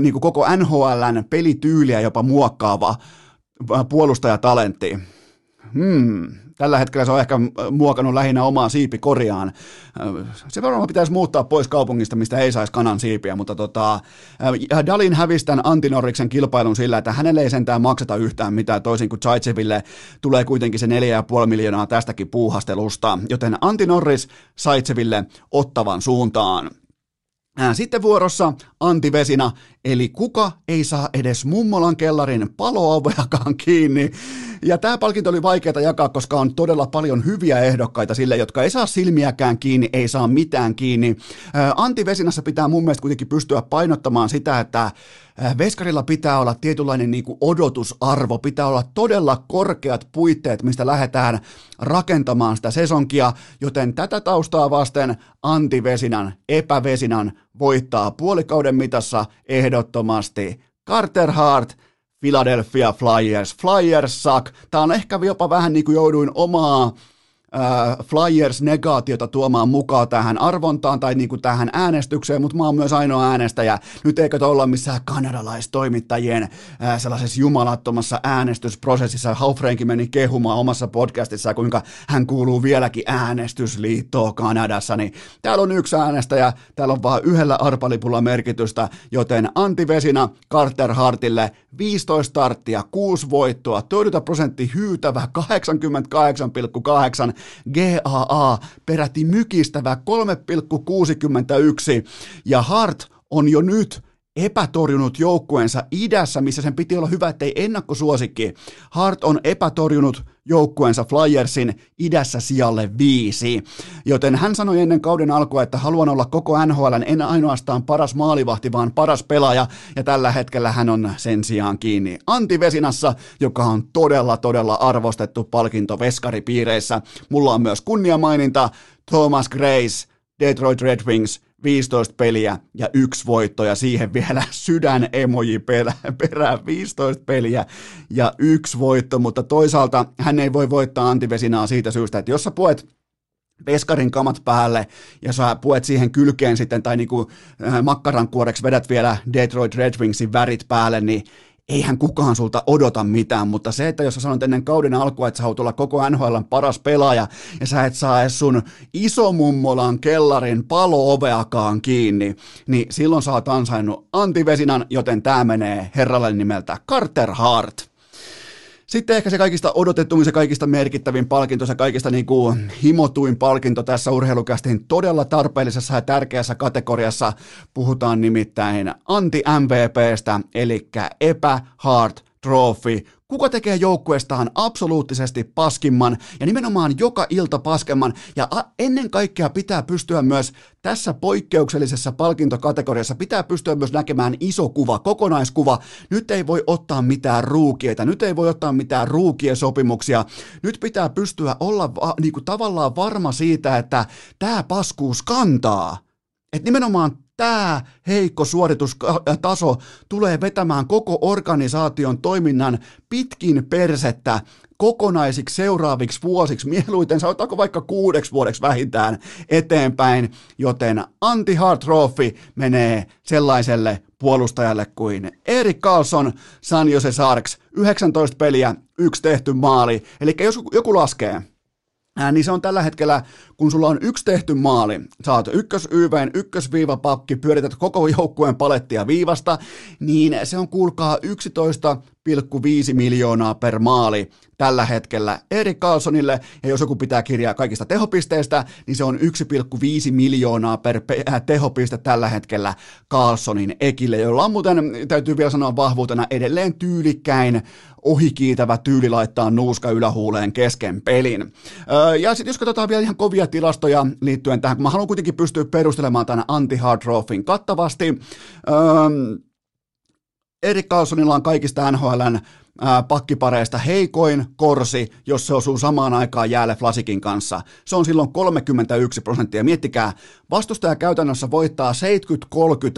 niin kuin koko NHLn pelityyliä jopa muokkaava puolustajatalentti. Hmm, Tällä hetkellä se on ehkä muokannut lähinnä omaa siipikoriaan. Se varmaan pitäisi muuttaa pois kaupungista, mistä ei saisi kanan siipiä, mutta tota, Dalin hävisi tämän Antinorriksen kilpailun sillä, että hänelle ei sentään makseta yhtään mitään, toisin kuin Zaitseville tulee kuitenkin se 4,5 miljoonaa tästäkin puuhastelusta, joten Antinorris Saitseville ottavan suuntaan. Sitten vuorossa Antti Vesina, eli kuka ei saa edes mummolan kellarin paloaveakaan kiinni. Ja tämä palkinto oli vaikeaa jakaa, koska on todella paljon hyviä ehdokkaita sille, jotka ei saa silmiäkään kiinni, ei saa mitään kiinni. Antti Vesinassa pitää mun mielestä kuitenkin pystyä painottamaan sitä, että Veskarilla pitää olla tietynlainen niin kuin odotusarvo, pitää olla todella korkeat puitteet, mistä lähdetään rakentamaan sitä sesonkia, joten tätä taustaa vasten Antti Vesinan, epävesinan voittaa puolikauden mitassa ehdottomasti Carter Hart, Philadelphia Flyers. Flyers suck. Tämä on ehkä jopa vähän niin kuin jouduin omaa äh, Flyers-negaatiota tuomaan mukaan tähän arvontaan tai niin kuin tähän äänestykseen, mutta mä oon myös ainoa äänestäjä. Nyt eikö olla missään kanadalaistoimittajien äh, sellaisessa jumalattomassa äänestysprosessissa. Haufreenkin meni kehumaan omassa podcastissa, kuinka hän kuuluu vieläkin äänestysliittoon Kanadassa, niin täällä on yksi äänestäjä, täällä on vain yhdellä arpalipulla merkitystä, joten Antti Vesina Carter Hartille 15 starttia, 6 voittoa, torjuntaprosentti hyytävä 88,8, GAA peräti mykistävä 3,61 ja Hart on jo nyt epätorjunut joukkueensa idässä, missä sen piti olla hyvä, ettei ennakkosuosikki. Hart on epätorjunut joukkueensa Flyersin idässä sijalle viisi. Joten hän sanoi ennen kauden alkua, että haluan olla koko NHL en ainoastaan paras maalivahti, vaan paras pelaaja, ja tällä hetkellä hän on sen sijaan kiinni Antti Vesinassa, joka on todella, todella arvostettu palkinto veskaripiireissä. Mulla on myös kunniamaininta Thomas Grace, Detroit Red Wings, 15 peliä ja yksi voitto ja siihen vielä sydän emoji perään 15 peliä ja yksi voitto, mutta toisaalta hän ei voi voittaa antivesinaa siitä syystä, että jos sä puet veskarin kamat päälle ja sä puet siihen kylkeen sitten tai niinku äh, makkarankuoreksi vedät vielä Detroit Red Wingsin värit päälle, niin eihän kukaan sulta odota mitään, mutta se, että jos sä sanot ennen kauden alkua, että sä haluat olla koko NHL paras pelaaja ja sä et saa edes sun isomummolan kellarin palo-oveakaan kiinni, niin silloin sä oot ansainnut antivesinan, joten tää menee herralle nimeltä Carter Hart. Sitten ehkä se kaikista odotettuin, se kaikista merkittävin palkinto, se kaikista niin kuin himotuin palkinto tässä urheilukästin todella tarpeellisessa ja tärkeässä kategoriassa. Puhutaan nimittäin anti-MVPstä, eli epä hard trophy Kuka tekee joukkueestaan absoluuttisesti paskimman ja nimenomaan joka ilta paskemman ja ennen kaikkea pitää pystyä myös tässä poikkeuksellisessa palkintokategoriassa pitää pystyä myös näkemään iso kuva, kokonaiskuva. Nyt ei voi ottaa mitään ruukieita, nyt ei voi ottaa mitään ruukien sopimuksia. Nyt pitää pystyä olla va, niin kuin tavallaan varma siitä, että tämä paskuus kantaa. Että nimenomaan tämä heikko suoritustaso tulee vetämään koko organisaation toiminnan pitkin persettä kokonaisiksi seuraaviksi vuosiksi, mieluiten sanotaanko vaikka kuudeksi vuodeksi vähintään eteenpäin, joten Hart Trophy menee sellaiselle puolustajalle kuin Erik Karlsson, San Jose Sarks, 19 peliä, yksi tehty maali, eli jos joku laskee, niin se on tällä hetkellä, kun sulla on yksi tehty maali, oot ykkös YVn ykkösviivapakki, pyörität koko joukkueen palettia viivasta, niin se on kuulkaa 11,5 miljoonaa per maali tällä hetkellä Erik Carlsonille, ja jos joku pitää kirjaa kaikista tehopisteistä, niin se on 1,5 miljoonaa per äh, tehopiste tällä hetkellä Carlsonin ekille, jolla on muuten, täytyy vielä sanoa vahvuutena, edelleen tyylikkäin ohikiitävä tyyli laittaa nuuska ylähuuleen kesken pelin. Öö, ja sitten jos katsotaan vielä ihan kovia tilastoja liittyen tähän, kun mä haluan kuitenkin pystyä perustelemaan tämän anti-hard kattavasti. Öö, Erik Carlsonilla on kaikista NHLn pakkipareista heikoin korsi, jos se osuu samaan aikaan jäälle Flasikin kanssa. Se on silloin 31 prosenttia. Miettikää, vastustaja käytännössä voittaa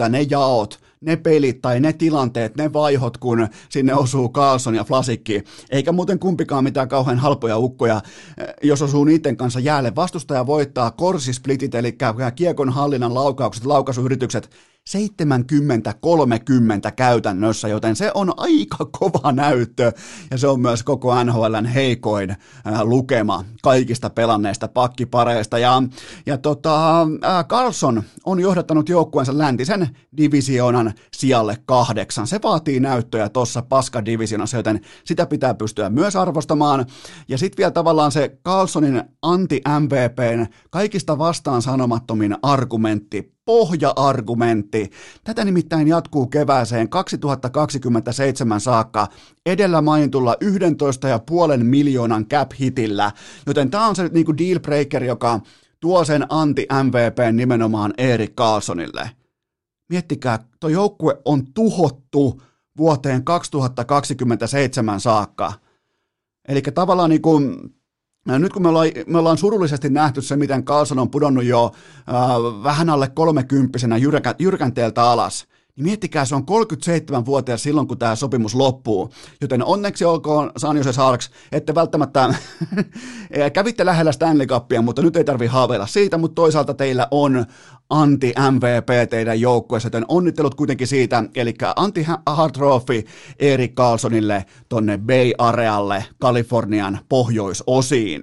70-30 ne jaot, ne pelit tai ne tilanteet, ne vaihot, kun sinne osuu Carlson ja Flasikki. Eikä muuten kumpikaan mitään kauhean halpoja ukkoja, jos osuu niiden kanssa jäälle. Vastustaja voittaa korsisplitit, eli kiekon hallinnan laukaukset, laukaisuyritykset 70-30 käytännössä, joten se on aika kova näyttö ja se on myös koko NHLn heikoin äh, lukema kaikista pelanneista pakkipareista. Ja, ja tota, äh, Carlson on johdattanut joukkueensa läntisen divisioonan sijalle kahdeksan. Se vaatii näyttöjä tuossa paskadivisionassa, joten sitä pitää pystyä myös arvostamaan. Ja sitten vielä tavallaan se Carlsonin anti-MVPn kaikista vastaan sanomattomin argumentti pohja-argumentti. Tätä nimittäin jatkuu kevääseen 2027 saakka edellä mainitulla 11,5 miljoonan cap-hitillä, joten tämä on se niinku deal breaker, joka tuo sen anti-MVP nimenomaan Erik Carlsonille. Miettikää, tuo joukkue on tuhottu vuoteen 2027 saakka. Eli tavallaan niin kuin, nyt kun me ollaan, me ollaan surullisesti nähty se, miten Carlson on pudonnut jo äh, vähän alle kolmekymppisenä jyrkä, jyrkänteeltä alas, niin miettikää, se on 37-vuotias silloin, kun tämä sopimus loppuu. Joten onneksi olkoon San Jose Sharks, että välttämättä kävitte lähellä Stanley Cupia, mutta nyt ei tarvi haaveilla siitä, mutta toisaalta teillä on anti-MVP teidän joukkueessa, joten onnittelut kuitenkin siitä, eli anti-hard trophy Erik Carlsonille tonne Bay Arealle Kalifornian pohjoisosiin.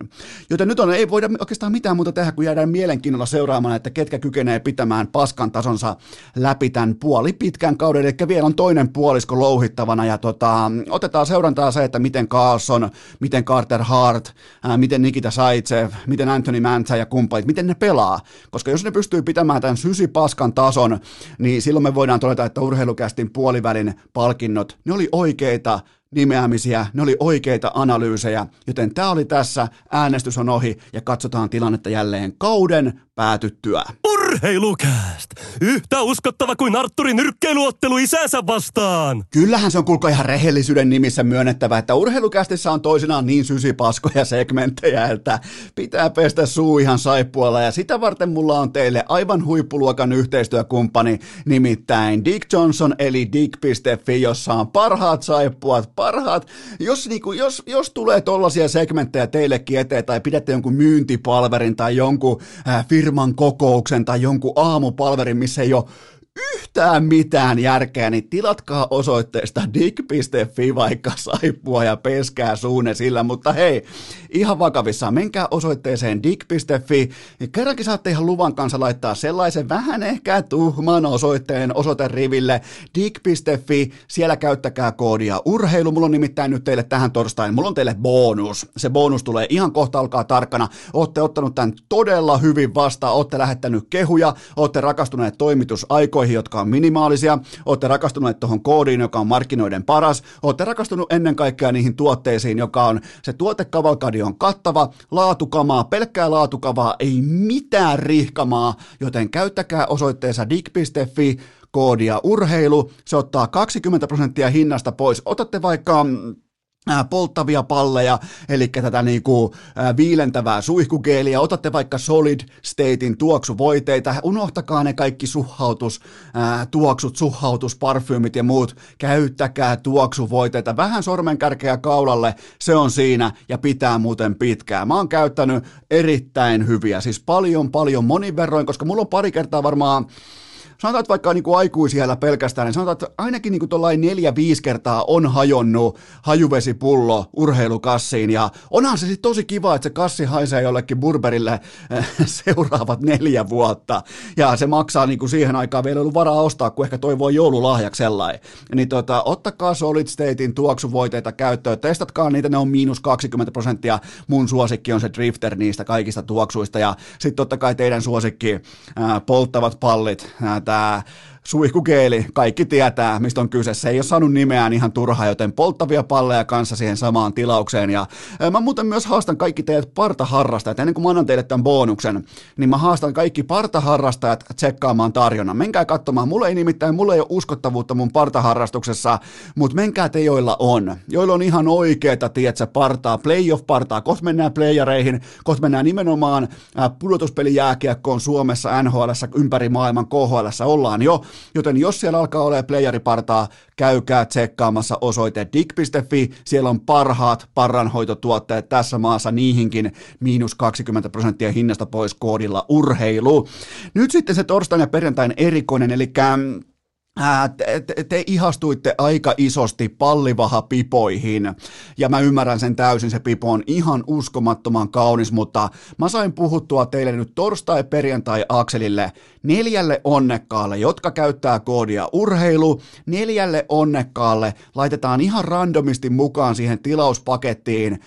Joten nyt on, ei voida oikeastaan mitään muuta tehdä, kun jäädään mielenkiinnolla seuraamaan, että ketkä kykenee pitämään paskan tasonsa läpi tämän puoli pitkän kauden, eli vielä on toinen puolisko louhittavana, ja tota, otetaan seurantaa se, että miten Carlson, miten Carter Hart, ää, miten Nikita Saitsev, miten Anthony Mantza ja kumppanit, miten ne pelaa, koska jos ne pystyy pitämään tämän sysipaskan tason, niin silloin me voidaan todeta, että urheilukästin puolivälin palkinnot, ne oli oikeita nimeämisiä, ne oli oikeita analyysejä, joten tämä oli tässä, äänestys on ohi ja katsotaan tilannetta jälleen kauden päätyttyä. Urheilukääst! Yhtä uskottava kuin Arturin nyrkkeiluottelu isänsä vastaan! Kyllähän se on kulko ihan rehellisyyden nimissä myönnettävä, että urheilukästissä on toisinaan niin sysipaskoja segmenttejä, että pitää pestä suu ihan saippualla ja sitä varten mulla on teille aivan huippuluokan yhteistyökumppani, nimittäin Dick Johnson eli Dick.fi, jossa on parhaat saippuat, parhaat. Jos, niinku, jos, jos tulee tollaisia segmenttejä teillekin eteen tai pidätte jonkun myyntipalverin tai jonkun äh, firman kokouksen tai jonkun aamupalverin, missä ei ole yhtään mitään järkeä, niin tilatkaa osoitteesta dig.fi vaikka saippua ja peskää suune sillä, mutta hei, ihan vakavissaan, menkää osoitteeseen dig.fi, niin kerrankin saatte ihan luvan kanssa laittaa sellaisen vähän ehkä tuhman osoitteen osoiteriville. dig.fi, siellä käyttäkää koodia urheilu, mulla on nimittäin nyt teille tähän torstain, mulla on teille bonus, se bonus tulee ihan kohta alkaa tarkkana, ootte ottanut tämän todella hyvin vastaan, ootte lähettänyt kehuja, ootte rakastuneet toimitusaikoihin, aikoihin, jotka on minimaalisia, olette rakastuneet tuohon koodiin, joka on markkinoiden paras, olette rakastunut ennen kaikkea niihin tuotteisiin, joka on se tuotekavalkadi on kattava, laatukamaa, pelkkää laatukavaa, ei mitään rihkamaa, joten käyttäkää osoitteessa dig.fi koodia urheilu, se ottaa 20 prosenttia hinnasta pois. Otatte vaikka polttavia palleja, eli tätä niinku, ää, viilentävää suihkugeeliä, otatte vaikka Solid Statein tuoksuvoiteita, unohtakaa ne kaikki suhautus, ää, tuoksut, suhautus, parfyymit ja muut, käyttäkää tuoksuvoiteita, vähän sormenkärkeä kaulalle, se on siinä ja pitää muuten pitkään. Mä oon käyttänyt erittäin hyviä, siis paljon paljon monin verroin, koska mulla on pari kertaa varmaan sanotaan, että vaikka niin kuin aikuisiellä pelkästään, niin sanotaan, että ainakin niin kuin neljä-viisi kertaa on hajonnut hajuvesipullo urheilukassiin, ja onhan se sitten tosi kiva, että se kassi haisee jollekin burberille eh, seuraavat neljä vuotta, ja se maksaa niin kuin siihen aikaan vielä ollut varaa ostaa, kun ehkä toivoo joululahjaksi sellainen. Niin tota, ottakaa Solid Statein tuoksuvoiteita käyttöön, testatkaa niitä, ne on miinus 20 prosenttia, mun suosikki on se Drifter niistä kaikista tuoksuista, ja sitten totta kai teidän suosikki ää, polttavat pallit, ää, tämä suihkukeeli, kaikki tietää, mistä on kyse. Se ei ole saanut nimeään ihan turhaa, joten polttavia palleja kanssa siihen samaan tilaukseen. Ja mä muuten myös haastan kaikki teidät partaharrastajat. Ennen kuin mä annan teille tämän bonuksen, niin mä haastan kaikki partaharrastajat tsekkaamaan tarjonnan. Menkää katsomaan. Mulla ei nimittäin, mulla ei ole uskottavuutta mun partaharrastuksessa, mutta menkää te, joilla on. Joilla on ihan oikeeta, tietsä, partaa, playoff-partaa. Kohta mennään playareihin, kohta mennään nimenomaan pudotuspelijääkiekkoon Suomessa, NHL, ympäri maailman, KHL ollaan jo joten jos siellä alkaa olemaan playeripartaa, käykää tsekkaamassa osoite dig.fi, siellä on parhaat parranhoitotuotteet tässä maassa niihinkin miinus 20 prosenttia hinnasta pois koodilla urheilu. Nyt sitten se torstain ja perjantain erikoinen, eli te, te, te ihastuitte aika isosti pallivaha-pipoihin, ja mä ymmärrän sen täysin, se pipo on ihan uskomattoman kaunis, mutta mä sain puhuttua teille nyt torstai-perjantai-akselille neljälle onnekkaalle, jotka käyttää koodia urheilu, neljälle onnekkaalle laitetaan ihan randomisti mukaan siihen tilauspakettiin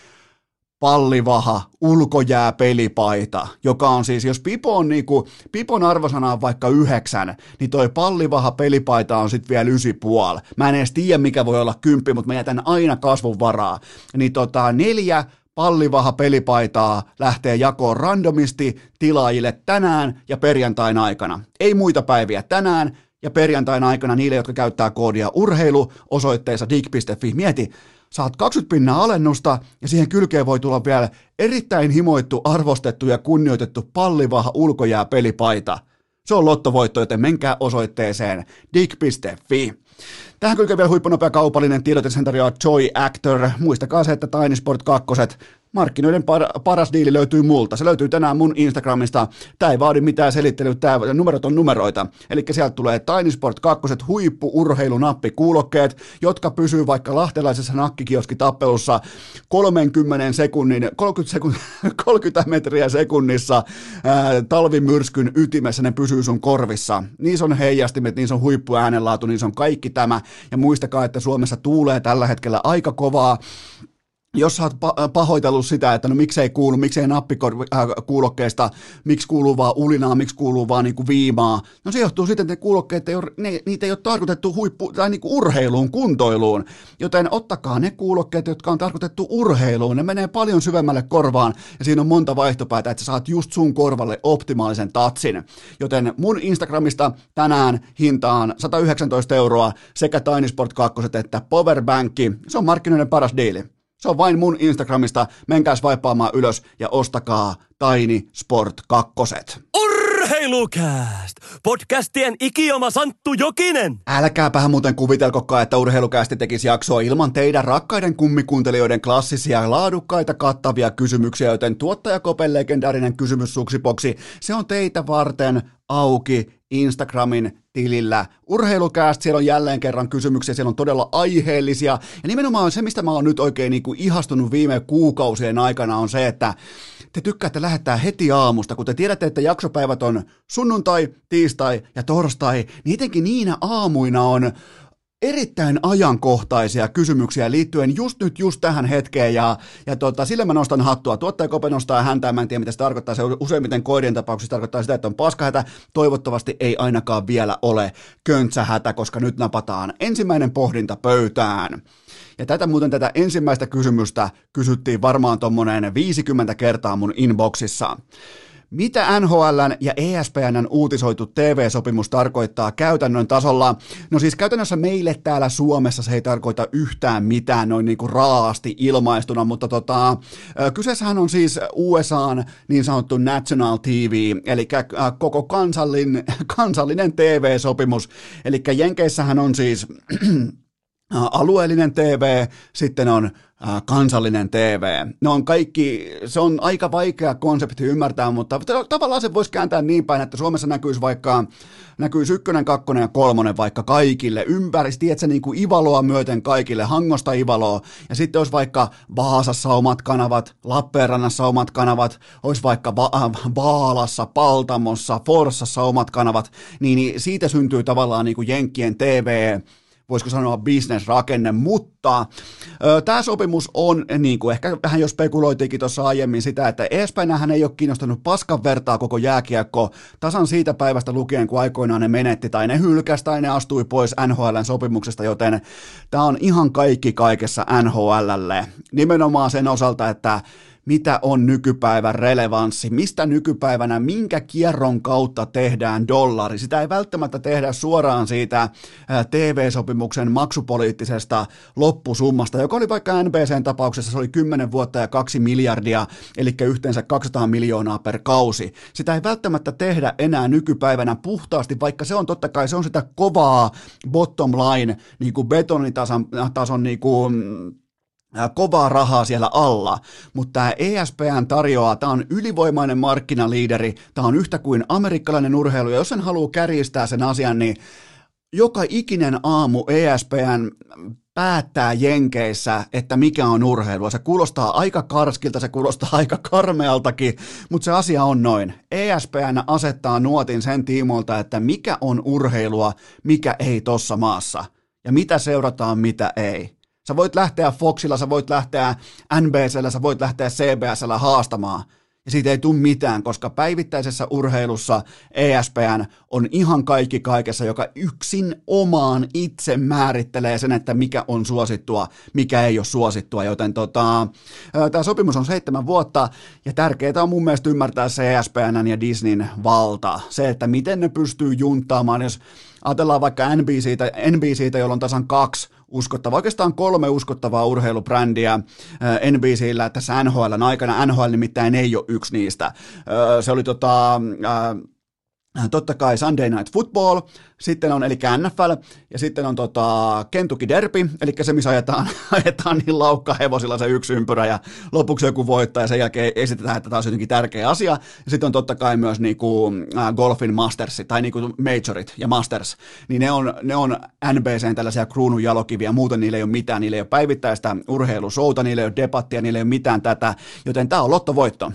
pallivaha, ulkojääpelipaita, joka on siis, jos Pipo on niinku, Pipon arvosana on vaikka yhdeksän, niin toi pallivaha pelipaita on sitten vielä ysi puoli. Mä en edes tiedä, mikä voi olla kymppi, mutta mä jätän aina kasvun varaa. Niin tota, neljä pallivaha pelipaitaa lähtee jakoon randomisti tilaajille tänään ja perjantain aikana. Ei muita päiviä tänään ja perjantain aikana niille, jotka käyttää koodia urheilu osoitteessa dig.fi. Mieti, saat 20 pinnaa alennusta ja siihen kylkeen voi tulla vielä erittäin himoittu, arvostettu ja kunnioitettu pallivaha ulkojää pelipaita. Se on lottovoitto, joten menkää osoitteeseen dig.fi. Tähän kylkeen vielä huippunopea kaupallinen tiedote, sen Joy Actor. Muistakaa se, että Tiny Sport 2 markkinoiden par- paras diili löytyy multa. Se löytyy tänään mun Instagramista. Tämä ei vaadi mitään selittelyä, tämä numerot on numeroita. Eli sieltä tulee Tiny Sport 2 huippu-urheilunappi kuulokkeet, jotka pysyy vaikka lahtelaisessa nakkikioskitappelussa 30 sekunnin, 30, sekunnin, 30 metriä sekunnissa ää, talvimyrskyn ytimessä, ne pysyy sun korvissa. Niissä on heijastimet, niissä on huippuäänenlaatu, niissä on kaikki tämä. Ja muistakaa, että Suomessa tuulee tällä hetkellä aika kovaa jos sä oot pahoitellut sitä, että no miksei kuulu, miksei nappikuulokkeesta, miksi kuuluu vaan ulinaa, miksi kuuluu vaan niinku viimaa, no se johtuu siitä, että ne kuulokkeet ei ole, ne, niitä ei ole tarkoitettu huippu, tai niinku urheiluun, kuntoiluun, joten ottakaa ne kuulokkeet, jotka on tarkoitettu urheiluun, ne menee paljon syvemmälle korvaan, ja siinä on monta vaihtopäätä, että sä saat just sun korvalle optimaalisen tatsin, joten mun Instagramista tänään hintaan 119 euroa sekä Tiny Sport 2 että Powerbankki, se on markkinoiden paras diili. Se on vain mun Instagramista. Menkää swipaamaan ylös ja ostakaa Tiny Sport 2. Urheilukääst! Podcastien ikioma Santtu Jokinen! Älkääpähän muuten kuvitelkokaan, että Urheilukäästi tekisi jaksoa ilman teidän rakkaiden kummikuuntelijoiden klassisia, laadukkaita, kattavia kysymyksiä, joten tuottajakopen legendaarinen kysymyssuksipoksi, se on teitä varten auki Instagramin tilillä. Urheilukääst, siellä on jälleen kerran kysymyksiä, siellä on todella aiheellisia. Ja nimenomaan se, mistä mä oon nyt oikein niin kuin ihastunut viime kuukausien aikana, on se, että te tykkäätte lähettää heti aamusta, kun te tiedätte, että jaksopäivät on sunnuntai, tiistai ja torstai, niin etenkin niinä aamuina on erittäin ajankohtaisia kysymyksiä liittyen just nyt, just tähän hetkeen, ja, ja tota, sillä mä nostan hattua. Tuottaja Kope nostaa häntä, mä en tiedä mitä se tarkoittaa, se useimmiten koirien tapauksessa tarkoittaa sitä, että on paskahätä, toivottavasti ei ainakaan vielä ole köntsähätä, koska nyt napataan ensimmäinen pohdinta pöytään. Ja tätä muuten tätä ensimmäistä kysymystä kysyttiin varmaan tuommoinen 50 kertaa mun inboxissa. Mitä NHLn ja ESPNn uutisoitu TV-sopimus tarkoittaa käytännön tasolla? No siis käytännössä meille täällä Suomessa se ei tarkoita yhtään mitään noin niin kuin raasti ilmaistuna, mutta tota, kyseessähän on siis USAn niin sanottu National TV, eli koko kansallin, kansallinen TV-sopimus. Eli Jenkeissähän on siis alueellinen TV, sitten on kansallinen TV. Ne on kaikki, se on aika vaikea konsepti ymmärtää, mutta tavallaan se voisi kääntää niin päin, että Suomessa näkyisi vaikka näkyisi ykkönen, kakkonen ja kolmonen vaikka kaikille ympäri, tiedätkö, niin kuin Ivaloa myöten kaikille, Hangosta Ivaloa, ja sitten olisi vaikka Vaasassa omat kanavat, Lappeenrannassa omat kanavat, olisi vaikka Va- äh, Vaalassa, Paltamossa, Forssassa omat kanavat, niin, niin siitä syntyy tavallaan niin kuin Jenkkien TV, voisiko sanoa bisnesrakenne, mutta tämä sopimus on, niin kuin ehkä vähän jo spekuloitiinkin tuossa aiemmin sitä, että ESPNhän ei ole kiinnostanut paskan vertaa koko jääkiekko tasan siitä päivästä lukien, kun aikoinaan ne menetti tai ne hylkäsi tai ne astui pois NHLn sopimuksesta, joten tämä on ihan kaikki kaikessa NHLlle. Nimenomaan sen osalta, että mitä on nykypäivän relevanssi, mistä nykypäivänä, minkä kierron kautta tehdään dollari. Sitä ei välttämättä tehdä suoraan siitä TV-sopimuksen maksupoliittisesta loppusummasta, joka oli vaikka NBCn tapauksessa, se oli 10 vuotta ja 2 miljardia, eli yhteensä 200 miljoonaa per kausi. Sitä ei välttämättä tehdä enää nykypäivänä puhtaasti, vaikka se on totta kai, se on sitä kovaa bottom line, niin kuin betonitason tason, niin kuin, kovaa rahaa siellä alla, mutta tämä ESPN tarjoaa, tämä on ylivoimainen markkinaliideri, tämä on yhtä kuin amerikkalainen urheilu, ja jos sen haluaa kärjistää sen asian, niin joka ikinen aamu ESPN päättää Jenkeissä, että mikä on urheilua. Se kuulostaa aika karskilta, se kuulostaa aika karmealtakin, mutta se asia on noin. ESPN asettaa nuotin sen tiimoilta, että mikä on urheilua, mikä ei tossa maassa. Ja mitä seurataan, mitä ei. Sä voit lähteä Foxilla, sä voit lähteä NBCllä, sä voit lähteä CBSllä haastamaan – ja siitä ei tule mitään, koska päivittäisessä urheilussa ESPN on ihan kaikki kaikessa, joka yksin omaan itse määrittelee sen, että mikä on suosittua, mikä ei ole suosittua, joten tota, tämä sopimus on seitsemän vuotta, ja tärkeää on mun mielestä ymmärtää se ESPN ja Disneyn valta, se, että miten ne pystyy juntaamaan, jos ajatellaan vaikka NBCtä, NBCtä jolla on tasan kaksi uskottavaa, oikeastaan kolme uskottavaa urheilubrändiä äh, NBCllä tässä NHLn aikana. NHL nimittäin ei ole yksi niistä. Äh, se oli tota, äh, totta kai Sunday Night Football, sitten on eli NFL, ja sitten on tota Kentucky Derby, eli se, missä ajetaan, ajetaan niin laukka hevosilla se yksi ympyrä, ja lopuksi joku voittaa, ja sen jälkeen esitetään, että tämä on jotenkin tärkeä asia. Ja sitten on totta kai myös niinku, äh, golfin mastersi, tai niinku majorit ja masters, niin ne on, ne on NBCn tällaisia kruunun jalokiviä, muuten niillä ei ole mitään, niillä ei ole päivittäistä urheilusouta, niillä ei ole debattia, niillä ei ole mitään tätä, joten tämä on lottovoitto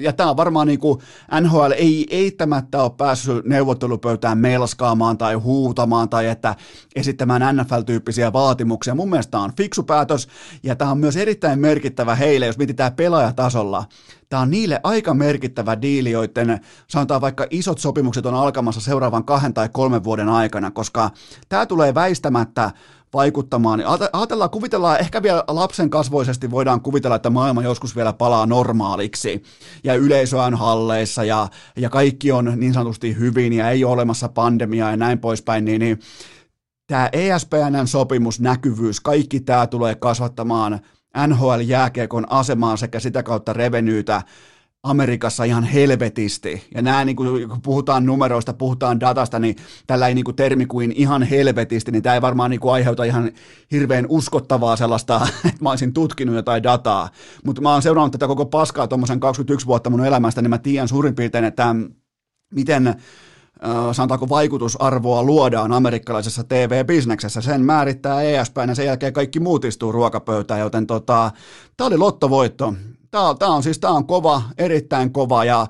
ja tämä on varmaan niin kuin NHL ei eittämättä ole päässyt neuvottelupöytään melskaamaan tai huutamaan tai että esittämään NFL-tyyppisiä vaatimuksia. Mun mielestä tämä on fiksu päätös ja tämä on myös erittäin merkittävä heille, jos mietitään pelaajatasolla. Tämä on niille aika merkittävä diili, joiden sanotaan vaikka isot sopimukset on alkamassa seuraavan kahden tai kolmen vuoden aikana, koska tämä tulee väistämättä vaikuttamaan. Niin ajatellaan, kuvitellaan, ehkä vielä lapsen kasvoisesti voidaan kuvitella, että maailma joskus vielä palaa normaaliksi ja yleisö on halleissa ja, ja kaikki on niin sanotusti hyvin ja ei ole olemassa pandemiaa ja näin poispäin, niin, niin tämä ESPNn sopimus, näkyvyys, kaikki tämä tulee kasvattamaan NHL-jääkiekon asemaa sekä sitä kautta revenyytä Amerikassa ihan helvetisti. Ja nämä, niin kun puhutaan numeroista, puhutaan datasta, niin tällä ei niin kuin termi kuin ihan helvetisti, niin tämä ei varmaan niin kuin aiheuta ihan hirveän uskottavaa sellaista, että mä olisin tutkinut jotain dataa. Mutta mä oon seurannut tätä koko paskaa tuommoisen 21 vuotta mun elämästä, niin mä tiedän suurin piirtein, että miten sanotaanko vaikutusarvoa luodaan amerikkalaisessa TV-bisneksessä. Sen määrittää ESPN ja sen jälkeen kaikki muut istuu ruokapöytään, joten tota, tämä oli lottovoitto. Tämä, on siis tämä on kova, erittäin kova ja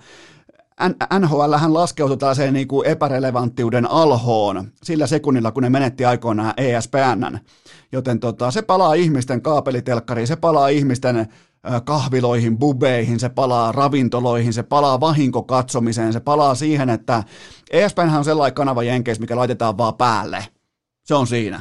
NHL hän laskeutui tällaiseen niin kuin epärelevanttiuden alhoon sillä sekunnilla, kun ne menetti aikoinaan ESPN. Joten tota, se palaa ihmisten kaapelitelkkariin, se palaa ihmisten kahviloihin, bubeihin, se palaa ravintoloihin, se palaa vahinkokatsomiseen, se palaa siihen, että ESPN on sellainen kanava Jenkeissä, mikä laitetaan vaan päälle. Se on siinä.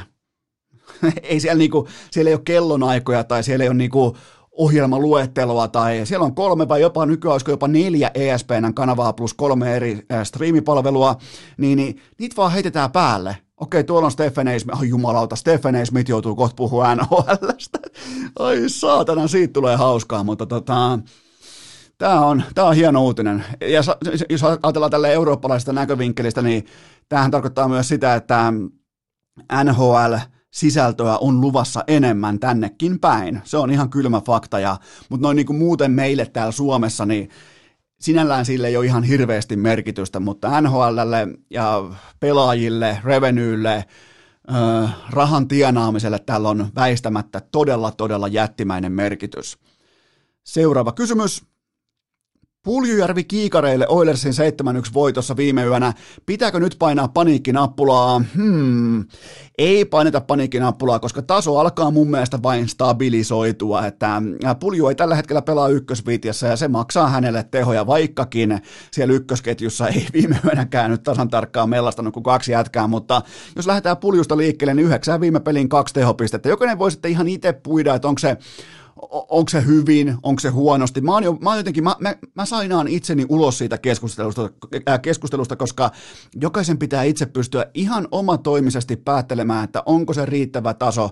ei siellä, niinku, siellä ei ole kellonaikoja tai siellä ei ole niinku ohjelmaluetteloa tai siellä on kolme vai jopa nykyään olisiko jopa neljä ESPN kanavaa plus kolme eri äh, striimipalvelua, niin, niin niitä vaan heitetään päälle. Okei, tuolla on Stephen A. Smith. Oh, jumalauta, Stephen A. Smith joutuu kohta puhua NHLstä. Ai saatana, siitä tulee hauskaa, mutta tota, Tämä on, tämä on hieno uutinen. Ja jos ajatellaan tälle eurooppalaisesta näkövinkkelistä, niin tämähän tarkoittaa myös sitä, että NHL – sisältöä on luvassa enemmän tännekin päin. Se on ihan kylmä fakta, ja, mutta noin niin kuin muuten meille täällä Suomessa, niin sinällään sille ei ole ihan hirveästi merkitystä, mutta NHLlle ja pelaajille, revenyille, rahan tienaamiselle tällä on väistämättä todella, todella jättimäinen merkitys. Seuraava kysymys. Puljujärvi kiikareille Oilersin 7-1 voitossa viime yönä. Pitääkö nyt painaa paniikkinappulaa? Hmm, ei paineta paniikkinappulaa, koska taso alkaa mun mielestä vain stabilisoitua. Että Pulju ei tällä hetkellä pelaa ykkösviitiassa ja se maksaa hänelle tehoja, vaikkakin siellä ykkösketjussa ei viime yönä käynyt tasan tarkkaan mellastanut kuin kaksi jätkää, mutta jos lähdetään Puljusta liikkeelle, niin yhdeksän viime pelin kaksi tehopistettä. Jokainen voi sitten ihan itse puida, että onko se onko se hyvin, onko se huonosti. Mä, jo, mä, jotenkin, mä, mä, mä sainaan itseni ulos siitä keskustelusta, äh, keskustelusta, koska jokaisen pitää itse pystyä ihan omatoimisesti päättelemään, että onko se riittävä taso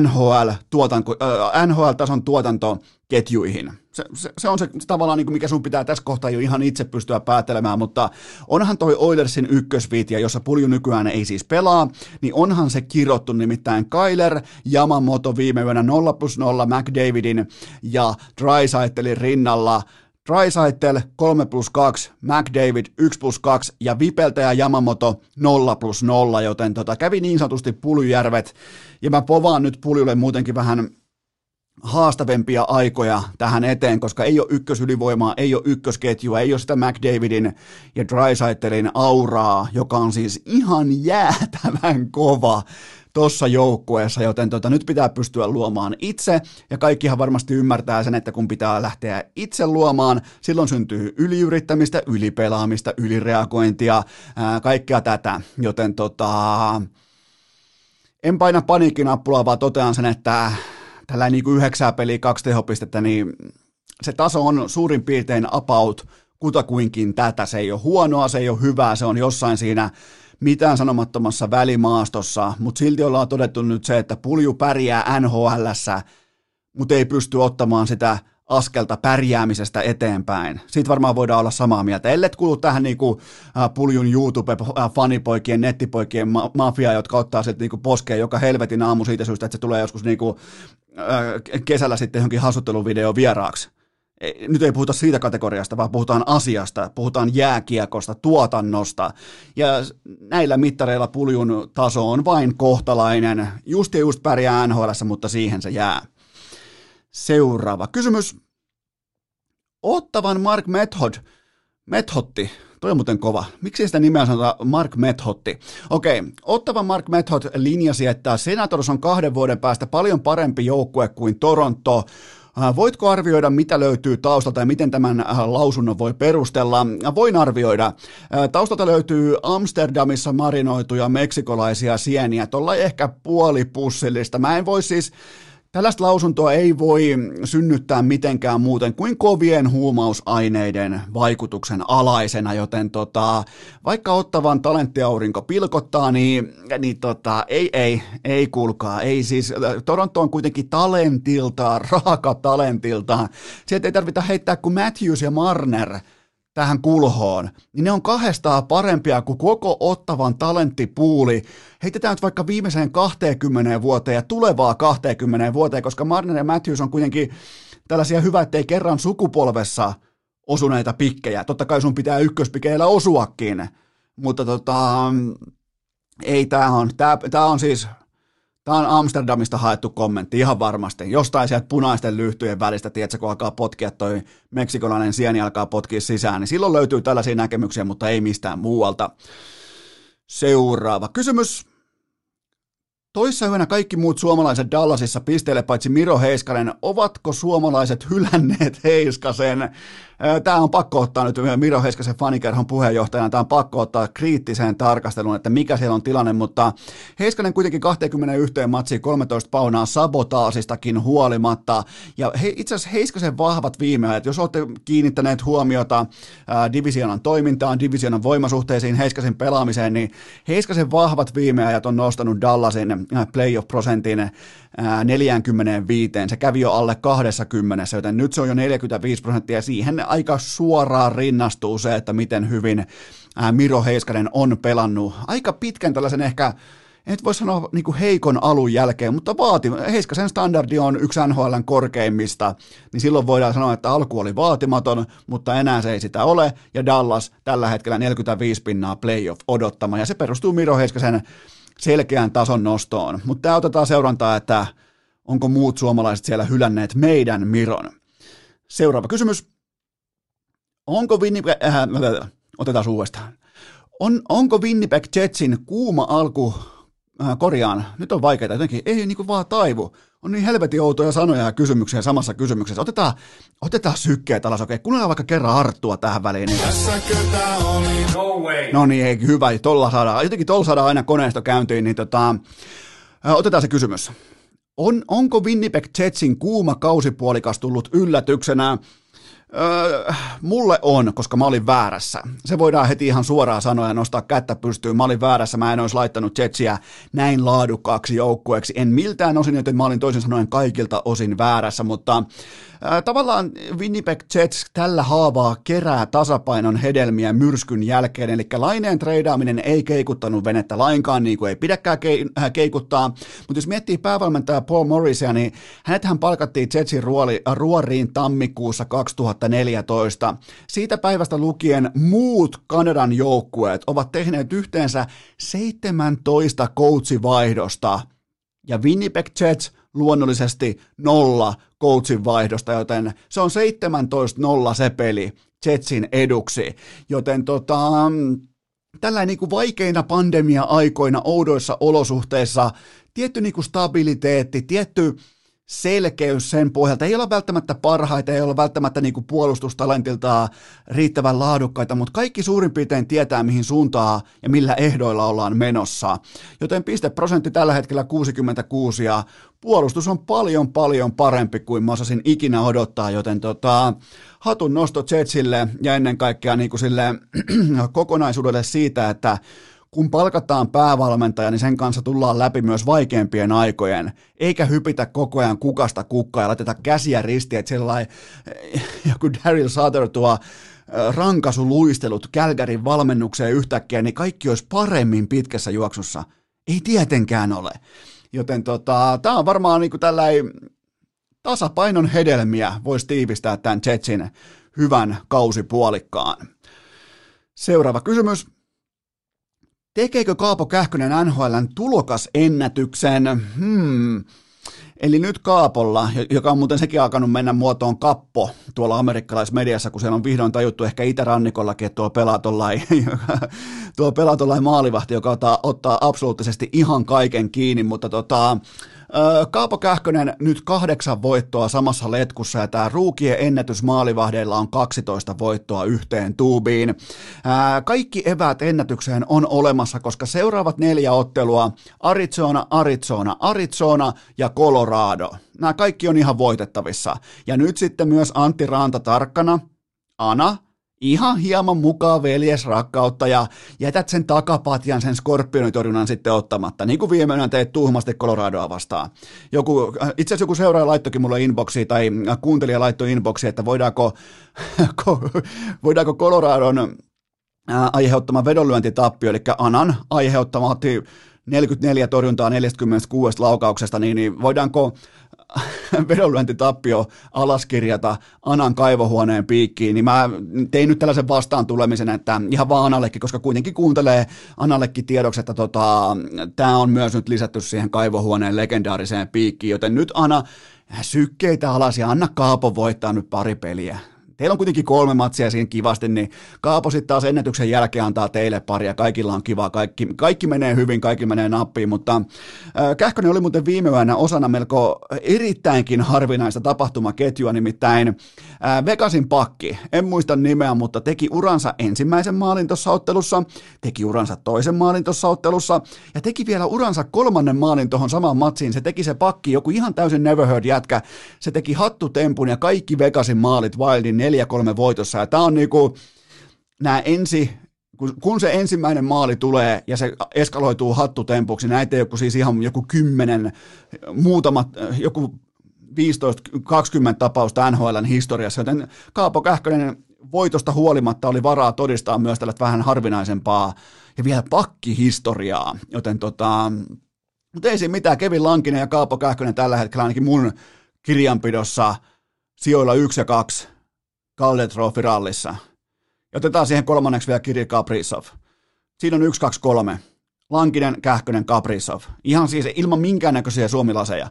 NHL, tuotanko, äh, NHL-tason tuotantoketjuihin. Se, se, se on se, se tavallaan, niin kuin mikä sun pitää tässä kohtaa jo ihan itse pystyä päättelemään, mutta onhan toi Oilersin ykkösviitiä, jossa pulju nykyään ei siis pelaa, niin onhan se kirottu nimittäin Kyler, Yamamoto viime yönä 0 plus 0 McDavidin ja Drysaitelin rinnalla – Drysaitel 3 plus 2, McDavid 1 plus 2 ja Vipeltä ja Yamamoto 0 plus 0, joten tota, kävi niin sanotusti Puljujärvet. Ja mä povaan nyt Puljulle muutenkin vähän haastavempia aikoja tähän eteen, koska ei ole ykkösylivoimaa, ei ole ykkösketjua, ei ole sitä McDavidin ja Drysaitelin auraa, joka on siis ihan jäätävän kova tuossa joukkueessa, joten tota, nyt pitää pystyä luomaan itse, ja kaikkihan varmasti ymmärtää sen, että kun pitää lähteä itse luomaan, silloin syntyy yliyrittämistä, ylipelaamista, ylireagointia, ää, kaikkea tätä, joten tota, en paina paniikkinappulaa, vaan totean sen, että tällä niin kuin yhdeksää peliä, kaksi tehopistettä, niin se taso on suurin piirtein about kutakuinkin tätä. Se ei ole huonoa, se ei ole hyvää, se on jossain siinä mitään sanomattomassa välimaastossa, mutta silti ollaan todettu nyt se, että pulju pärjää NHLssä, mutta ei pysty ottamaan sitä askelta pärjäämisestä eteenpäin. Siitä varmaan voidaan olla samaa mieltä. Ellet kuulu tähän niinku, äh, puljun YouTube-fanipoikien, nettipoikien ma- mafiaa, jotka ottaa sieltä niinku poskeen joka helvetin aamu siitä syystä, että se tulee joskus niinku, äh, kesällä sitten johonkin hassutteluvideo vieraaksi nyt ei puhuta siitä kategoriasta, vaan puhutaan asiasta, puhutaan jääkiekosta, tuotannosta. Ja näillä mittareilla puljun taso on vain kohtalainen. Just ja just pärjää NHL, mutta siihen se jää. Seuraava kysymys. Ottavan Mark Method, Methotti, toi on muuten kova. Miksi sitä nimeä sanotaan Mark Methotti? Okei, Ottavan Mark Method linjasi, että Senators on kahden vuoden päästä paljon parempi joukkue kuin Toronto. Äh, voitko arvioida, mitä löytyy taustalta ja miten tämän äh, lausunnon voi perustella? Äh, voin arvioida. Taustalta löytyy Amsterdamissa marinoituja meksikolaisia sieniä, tuolla ehkä puolipussillista. Mä en voi siis Tällaista lausuntoa ei voi synnyttää mitenkään muuten kuin kovien huumausaineiden vaikutuksen alaisena, joten tota, vaikka ottavan talenttiaurinko pilkottaa, niin, niin tota, ei, ei, ei kuulkaa, ei siis, Toronto on kuitenkin talentiltaan, raaka talentiltaan, sieltä ei tarvita heittää kuin Matthews ja Marner, tähän kulhoon, niin ne on kahdestaan parempia kuin koko ottavan talenttipuuli. Heitetään nyt vaikka viimeiseen 20 vuoteen ja tulevaa 20 vuoteen, koska Marner ja Matthews on kuitenkin tällaisia hyvä, ettei kerran sukupolvessa osuneita pikkejä. Totta kai sun pitää ykköspikeillä osuakin, mutta tota, ei tämä on, tää, tää on siis Tämä on Amsterdamista haettu kommentti ihan varmasti. Jostain sieltä punaisten lyhtyjen välistä, tiedätkö, kun alkaa potkia toi meksikolainen sieni alkaa potkia sisään, niin silloin löytyy tällaisia näkemyksiä, mutta ei mistään muualta. Seuraava kysymys. Toissa yönä kaikki muut suomalaiset Dallasissa pisteille paitsi Miro Heiskanen. Ovatko suomalaiset hylänneet Heiskasen? Tämä on pakko ottaa nyt Miro Heiskasen fanikerhon puheenjohtajana, tämä on pakko ottaa kriittiseen tarkasteluun, että mikä siellä on tilanne, mutta Heiskanen kuitenkin 21 matsiin 13 paunaa sabotaasistakin huolimatta, ja he, itse asiassa Heiskasen vahvat viimeajat, jos olette kiinnittäneet huomiota divisionan toimintaan, divisionan voimasuhteisiin, Heiskasen pelaamiseen, niin Heiskasen vahvat viimeajat on nostanut Dallasin playoff-prosentin 45, se kävi jo alle 20, joten nyt se on jo 45 prosenttia, siihen aika suoraan rinnastuu se, että miten hyvin Miro Heiskanen on pelannut aika pitkän tällaisen ehkä et voi sanoa niin heikon alun jälkeen, mutta vaati, Heiskasen standardi on yksi NHLn korkeimmista, niin silloin voidaan sanoa, että alku oli vaatimaton, mutta enää se ei sitä ole, ja Dallas tällä hetkellä 45 pinnaa playoff odottama, ja se perustuu Miro Heiskasen selkeän tason nostoon. Mutta tämä otetaan seurantaa, että onko muut suomalaiset siellä hylänneet meidän Miron. Seuraava kysymys. Onko Winnipeg, äh, otetaan uudestaan. On, onko Winnipeg Jetsin kuuma alku, äh, korjaan, nyt on vaikeaa jotenkin, ei niin kuin vaan taivu. On niin helvetin outoja sanoja ja kysymyksiä samassa kysymyksessä. Otetaan, otetaan sykkeet alas, okei. Kuunnellaan vaikka kerran Arttua tähän väliin. Niin... oli? No way. No niin, ei, hyvä. Tolla saadaan, jotenkin tolla saadaan aina koneisto käyntiin, niin tota, äh, otetaan se kysymys. On, onko Winnipeg Jetsin kuuma kausipuolikas tullut yllätyksenä? Öö, mulle on, koska mä olin väärässä. Se voidaan heti ihan suoraan sanoa ja nostaa kättä pystyyn. Mä olin väärässä, mä en olisi laittanut Jetsiä näin laadukkaaksi joukkueeksi. En miltään osin, joten mä olin toisin sanoen kaikilta osin väärässä, mutta Tavallaan Winnipeg Jets tällä haavaa kerää tasapainon hedelmiä myrskyn jälkeen, eli laineen treidaaminen ei keikuttanut venettä lainkaan, niin kuin ei pidäkään äh, keikuttaa, mutta jos miettii päävalmentaja Paul Morrisia, niin hänethän palkattiin Jetsin ruoli, ruoriin tammikuussa 2014. Siitä päivästä lukien muut Kanadan joukkueet ovat tehneet yhteensä 17 coachivaihdosta, ja Winnipeg Jets luonnollisesti nolla coachin vaihdosta, joten se on 17-0 se peli Jetsin eduksi, joten tota, tällä niin kuin vaikeina pandemia-aikoina oudoissa olosuhteissa tietty niin kuin stabiliteetti, tietty selkeys sen pohjalta. Ei olla välttämättä parhaita, ei olla välttämättä niin puolustustalentiltaan riittävän laadukkaita, mutta kaikki suurin piirtein tietää, mihin suuntaan ja millä ehdoilla ollaan menossa. Joten pisteprosentti tällä hetkellä 66 ja puolustus on paljon paljon parempi kuin mä osasin ikinä odottaa, joten tota, hatun nosto Jetsille ja ennen kaikkea niin kuin sille kokonaisuudelle siitä, että kun palkataan päävalmentaja, niin sen kanssa tullaan läpi myös vaikeampien aikojen, eikä hypitä koko ajan kukasta kukkaa ja laiteta käsiä ristiin, että sellainen joku Daryl Sutter tuo rankasuluistelut Kälkärin valmennukseen yhtäkkiä, niin kaikki olisi paremmin pitkässä juoksussa. Ei tietenkään ole. Joten tota, tämä on varmaan niin tällainen tasapainon hedelmiä, voisi tiivistää tämän Jetsin hyvän kausipuolikkaan. Seuraava kysymys. Tekeekö Kaapo Kähkönen NHLn tulokasennätyksen? Hmm. Eli nyt Kaapolla, joka on muuten sekin alkanut mennä muotoon kappo tuolla amerikkalaismediassa, kun siellä on vihdoin tajuttu ehkä itärannikollakin, että tuo pelaa tuo pelaa maalivahti, joka ottaa, ottaa absoluuttisesti ihan kaiken kiinni, mutta tota, Kaapo Kähkönen nyt kahdeksan voittoa samassa letkussa ja tämä ruukien ennätys maalivahdeilla on 12 voittoa yhteen tuubiin. Kaikki eväät ennätykseen on olemassa, koska seuraavat neljä ottelua Arizona, Arizona, Arizona ja Colorado. Nämä kaikki on ihan voitettavissa. Ja nyt sitten myös Antti Ranta tarkkana, Ana, ihan hieman mukaan veljesrakkautta ja jätät sen takapatjan, sen skorpionitorjunnan sitten ottamatta, niin kuin viime yönä teet tuhmasti Coloradoa vastaan. Joku, itse asiassa joku seuraaja laittokin mulle inboxiin tai kuuntelija laittoi inboxiin, että voidaanko, voidaanko Coloradon aiheuttama vedonlyöntitappio, eli Anan aiheuttama 44 torjuntaa 46 laukauksesta, niin, niin voidaanko vedonlyöntitappio alaskirjata Anan kaivohuoneen piikkiin, niin mä tein nyt tällaisen vastaan tulemisen, että ihan vaan Anallekin, koska kuitenkin kuuntelee Anallekin tiedoksi, että tota, tämä on myös nyt lisätty siihen kaivohuoneen legendaariseen piikkiin, joten nyt Ana sykkeitä alas ja anna Kaapo voittaa nyt pari peliä teillä on kuitenkin kolme matsia siinä kivasti, niin Kaapo sitten taas ennätyksen jälkeen antaa teille paria, kaikilla on kiva, kaikki, kaikki menee hyvin, kaikki menee nappiin, mutta äh, Kähkönen oli muuten viime yönä osana melko erittäinkin harvinaista tapahtumaketjua, nimittäin Vegasin pakki, en muista nimeä, mutta teki uransa ensimmäisen maalin tuossa ottelussa, teki uransa toisen maalin tuossa ottelussa, ja teki vielä uransa kolmannen maalin tuohon samaan matsiin, se teki se pakki, joku ihan täysin never heard jätkä, se teki hattutempun ja kaikki Vegasin maalit Wildin 4-3 voitossa. Ja tämä on niinku, nämä ensi, kun, se ensimmäinen maali tulee ja se eskaloituu hattutempuksi, näitä ei ole siis ihan joku kymmenen, muutamat, joku 15-20 tapausta NHLn historiassa, joten Kaapo Kähkönen voitosta huolimatta oli varaa todistaa myös tällaista vähän harvinaisempaa ja vielä pakkihistoriaa, joten tota, mutta ei siinä mitään, Kevin Lankinen ja Kaapo Kähkönen tällä hetkellä ainakin mun kirjanpidossa sijoilla 1 ja 2 Calder Trophy rallissa. Ja otetaan siihen kolmanneksi vielä Kirill Kaprizov. Siinä on 1, 2, 3. Lankinen, Kähkönen, Kaprizov. Ihan siis ilman minkäännäköisiä suomilaseja.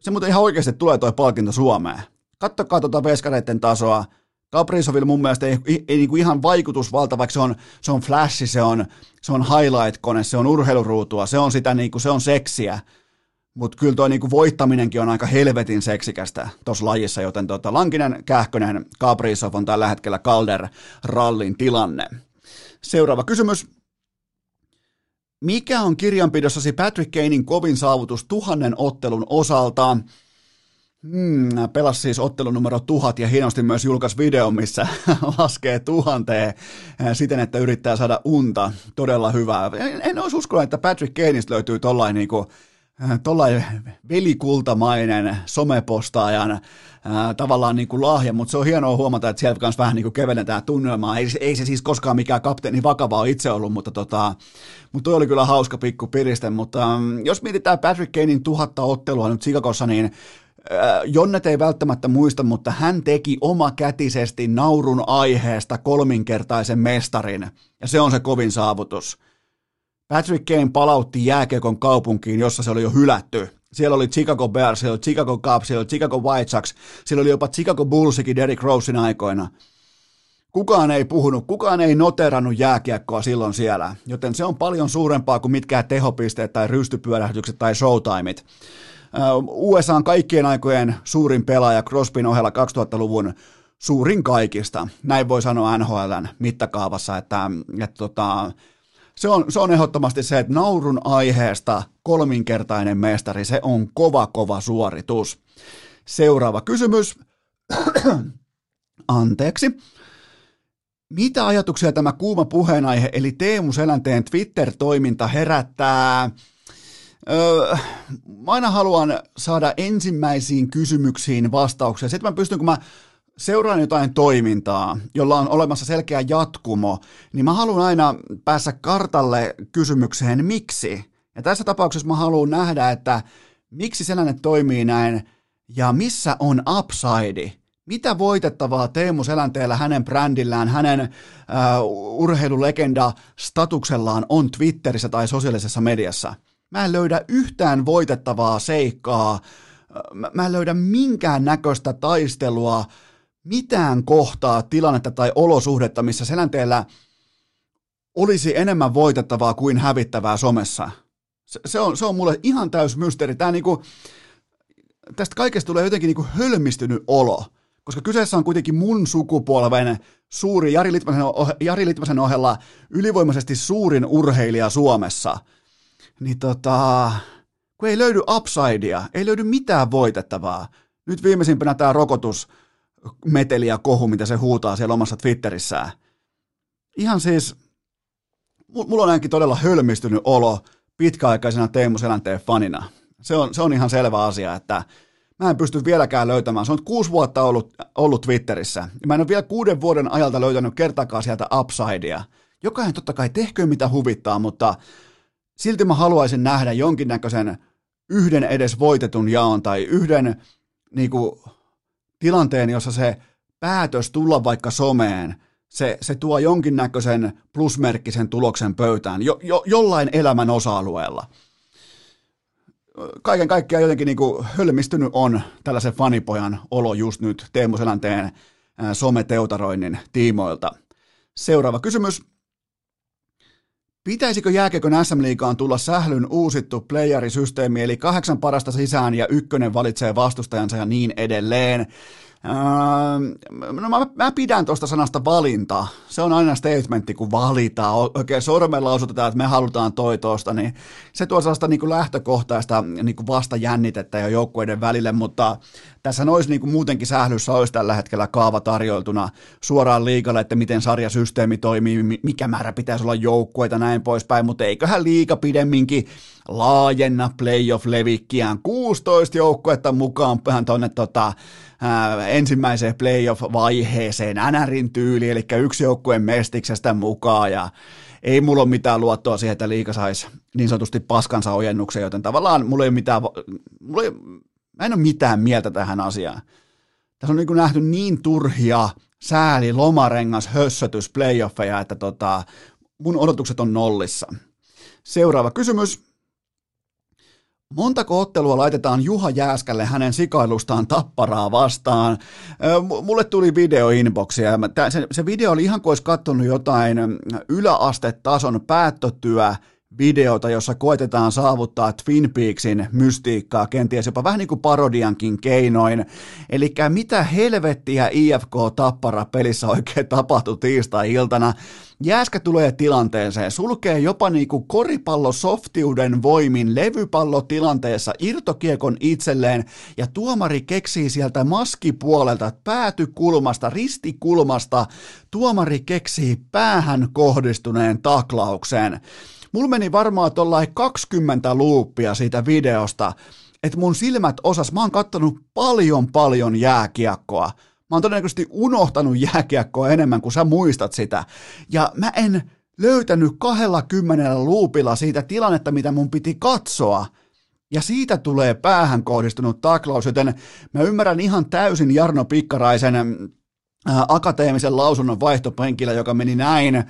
Se muuten ihan oikeasti tulee toi palkinto Suomeen. Kattokaa tuota veskareiden tasoa. Kaprizovilla mun mielestä ei, ei, ei niin kuin ihan vaikutusvalta, vaikka se on, se on flashi, se on, se on highlight-kone, se on urheiluruutua, se on sitä niin kuin, se on seksiä mutta kyllä tuo niinku voittaminenkin on aika helvetin seksikästä tuossa lajissa, joten tota Lankinen, Kähkönen, Kaprizov on tällä hetkellä Calder rallin tilanne. Seuraava kysymys. Mikä on kirjanpidossasi Patrick Kanein kovin saavutus tuhannen ottelun osalta? Hmm, pelasi siis ottelun numero tuhat ja hienosti myös julkaisi video, missä laskee tuhanteen eh, siten, että yrittää saada unta. Todella hyvää. En, en olisi uskonut, että Patrick Kaneista löytyy tollain niinku Äh, tuollainen velikultamainen somepostaajan äh, tavallaan niin kuin lahja, mutta se on hienoa huomata, että siellä kanssa vähän niin kuin kevennetään tunnelmaa. Ei, ei se siis koskaan mikään kapteeni vakava ole itse ollut, mutta, tota, mutta toi oli kyllä hauska pikku piriste. Mutta ähm, jos mietitään Patrick Kanein tuhatta ottelua nyt Sikakossa, niin äh, Jonnet ei välttämättä muista, mutta hän teki omakätisesti naurun aiheesta kolminkertaisen mestarin, ja se on se kovin saavutus. Patrick Kane palautti jääkiekon kaupunkiin, jossa se oli jo hylätty. Siellä oli Chicago Bears, siellä oli Chicago Cubs, siellä oli Chicago White Sox, siellä oli jopa Chicago Bullsikin Derrick Rosein aikoina. kukaan ei puhunut, kukaan ei noterannut jääkiekkoa silloin siellä, joten se on paljon suurempaa kuin mitkään tehopisteet tai rystypyörähdykset tai showtimeit. USA on kaikkien aikojen suurin pelaaja Crosbyn ohella 2000-luvun suurin kaikista. Näin voi sanoa NHLn mittakaavassa, että, että tota, se, on, se on ehdottomasti se, että naurun aiheesta kolminkertainen mestari, se on kova kova suoritus. Seuraava kysymys. Anteeksi. Mitä ajatuksia tämä kuuma puheenaihe, eli Teemu Selänteen Twitter-toiminta herättää? Öö, mä aina haluan saada ensimmäisiin kysymyksiin vastauksia. Sitten mä pystyn, kun mä seuraan jotain toimintaa, jolla on olemassa selkeä jatkumo, niin mä haluan aina päästä kartalle kysymykseen miksi. Ja tässä tapauksessa mä haluan nähdä, että miksi sellainen toimii näin ja missä on upside. Mitä voitettavaa Teemu Selänteellä, hänen brändillään, hänen uh, urheilulegenda statuksellaan on Twitterissä tai sosiaalisessa mediassa? Mä en löydä yhtään voitettavaa seikkaa, mä en löydä minkään näköistä taistelua, mitään kohtaa, tilannetta tai olosuhdetta, missä selänteellä olisi enemmän voitettavaa kuin hävittävää somessa. Se, se, on, se on mulle ihan täys mysteeri. Tämä niinku, tästä kaikesta tulee jotenkin niinku hölmistynyt olo, koska kyseessä on kuitenkin mun sukupolven suuri, Jari Litmasen, Jari Litmasen ohella ylivoimaisesti suurin urheilija Suomessa. Niin tota, kun ei löydy upsidea, ei löydy mitään voitettavaa. Nyt viimeisimpänä tämä rokotus, meteli ja kohu, mitä se huutaa siellä omassa Twitterissään. Ihan siis, mulla on ainakin todella hölmistynyt olo pitkäaikaisena Teemu Selänteen fanina. Se on, se on ihan selvä asia, että mä en pysty vieläkään löytämään. Se on kuusi vuotta ollut, ollut Twitterissä. Ja mä en ole vielä kuuden vuoden ajalta löytänyt kertaakaan sieltä upsidea. Jokainen totta kai tehköön mitä huvittaa, mutta silti mä haluaisin nähdä jonkinnäköisen yhden edes voitetun jaon tai yhden niin kuin, tilanteen, jossa se päätös tulla vaikka someen, se, se tuo jonkinnäköisen plusmerkkisen tuloksen pöytään jo, jo, jollain elämän osa-alueella. Kaiken kaikkiaan jotenkin niin kuin hölmistynyt on tällaisen fanipojan olo just nyt Teemu Selänteen someteutaroinnin tiimoilta. Seuraava kysymys. Pitäisikö jääkiekon SM-liigaan tulla sählyn uusittu playerisysteemi, eli kahdeksan parasta sisään ja ykkönen valitsee vastustajansa ja niin edelleen? Öö, no mä, mä pidän tuosta sanasta valinta. Se on aina statementti, kun valitaan. Oikein sormella osoitetaan, että me halutaan toi tosta, niin se tuo sellaista niin kuin lähtökohtaista niin kuin vastajännitettä jo joukkueiden välille, mutta tässä olisi niin kuin muutenkin sählyssä olisi tällä hetkellä kaava tarjoiltuna suoraan liikalle, että miten sarjasysteemi toimii, mikä määrä pitäisi olla joukkueita, näin poispäin, mutta eiköhän liika pidemminkin laajenna playoff-levikkiään 16 joukkuetta mukaan tuonne tota, ää, ensimmäiseen playoff-vaiheeseen NRin tyyli, eli yksi joukkueen mestiksestä mukaan ja ei mulla ole mitään luottoa siihen, että liika saisi niin sanotusti paskansa ojennuksen, joten tavallaan mulla ei ole mitään, mulla ei, mä en ole mitään mieltä tähän asiaan. Tässä on niin nähty niin turhia sääli, lomarengas, hössötys, playoffeja, että tota, mun odotukset on nollissa. Seuraava kysymys. Montako ottelua laitetaan Juha Jääskälle hänen sikailustaan tapparaa vastaan? Mulle tuli video inboxia. Se, se video oli ihan kuin olisi katsonut jotain yläastetason päättötyö videota, jossa koetetaan saavuttaa Twin Peaksin mystiikkaa, kenties jopa vähän niin kuin parodiankin keinoin. Eli mitä helvettiä IFK Tappara pelissä oikein tapahtui tiistai-iltana? Jääskä tulee tilanteeseen, sulkee jopa niinku koripallosoftiuden voimin levypallotilanteessa irtokiekon itselleen ja tuomari keksii sieltä maskipuolelta, päätykulmasta, ristikulmasta, tuomari keksii päähän kohdistuneen taklauksen. Mulla meni varmaan tuollain 20 luuppia siitä videosta, että mun silmät osas, mä oon kattonut paljon paljon jääkiekkoa. Mä oon todennäköisesti unohtanut jääkiekkoa enemmän kuin sä muistat sitä. Ja mä en löytänyt 20 luupilla siitä tilannetta, mitä mun piti katsoa. Ja siitä tulee päähän kohdistunut taklaus, joten mä ymmärrän ihan täysin Jarno Pikkaraisen äh, akateemisen lausunnon vaihtopenkillä, joka meni näin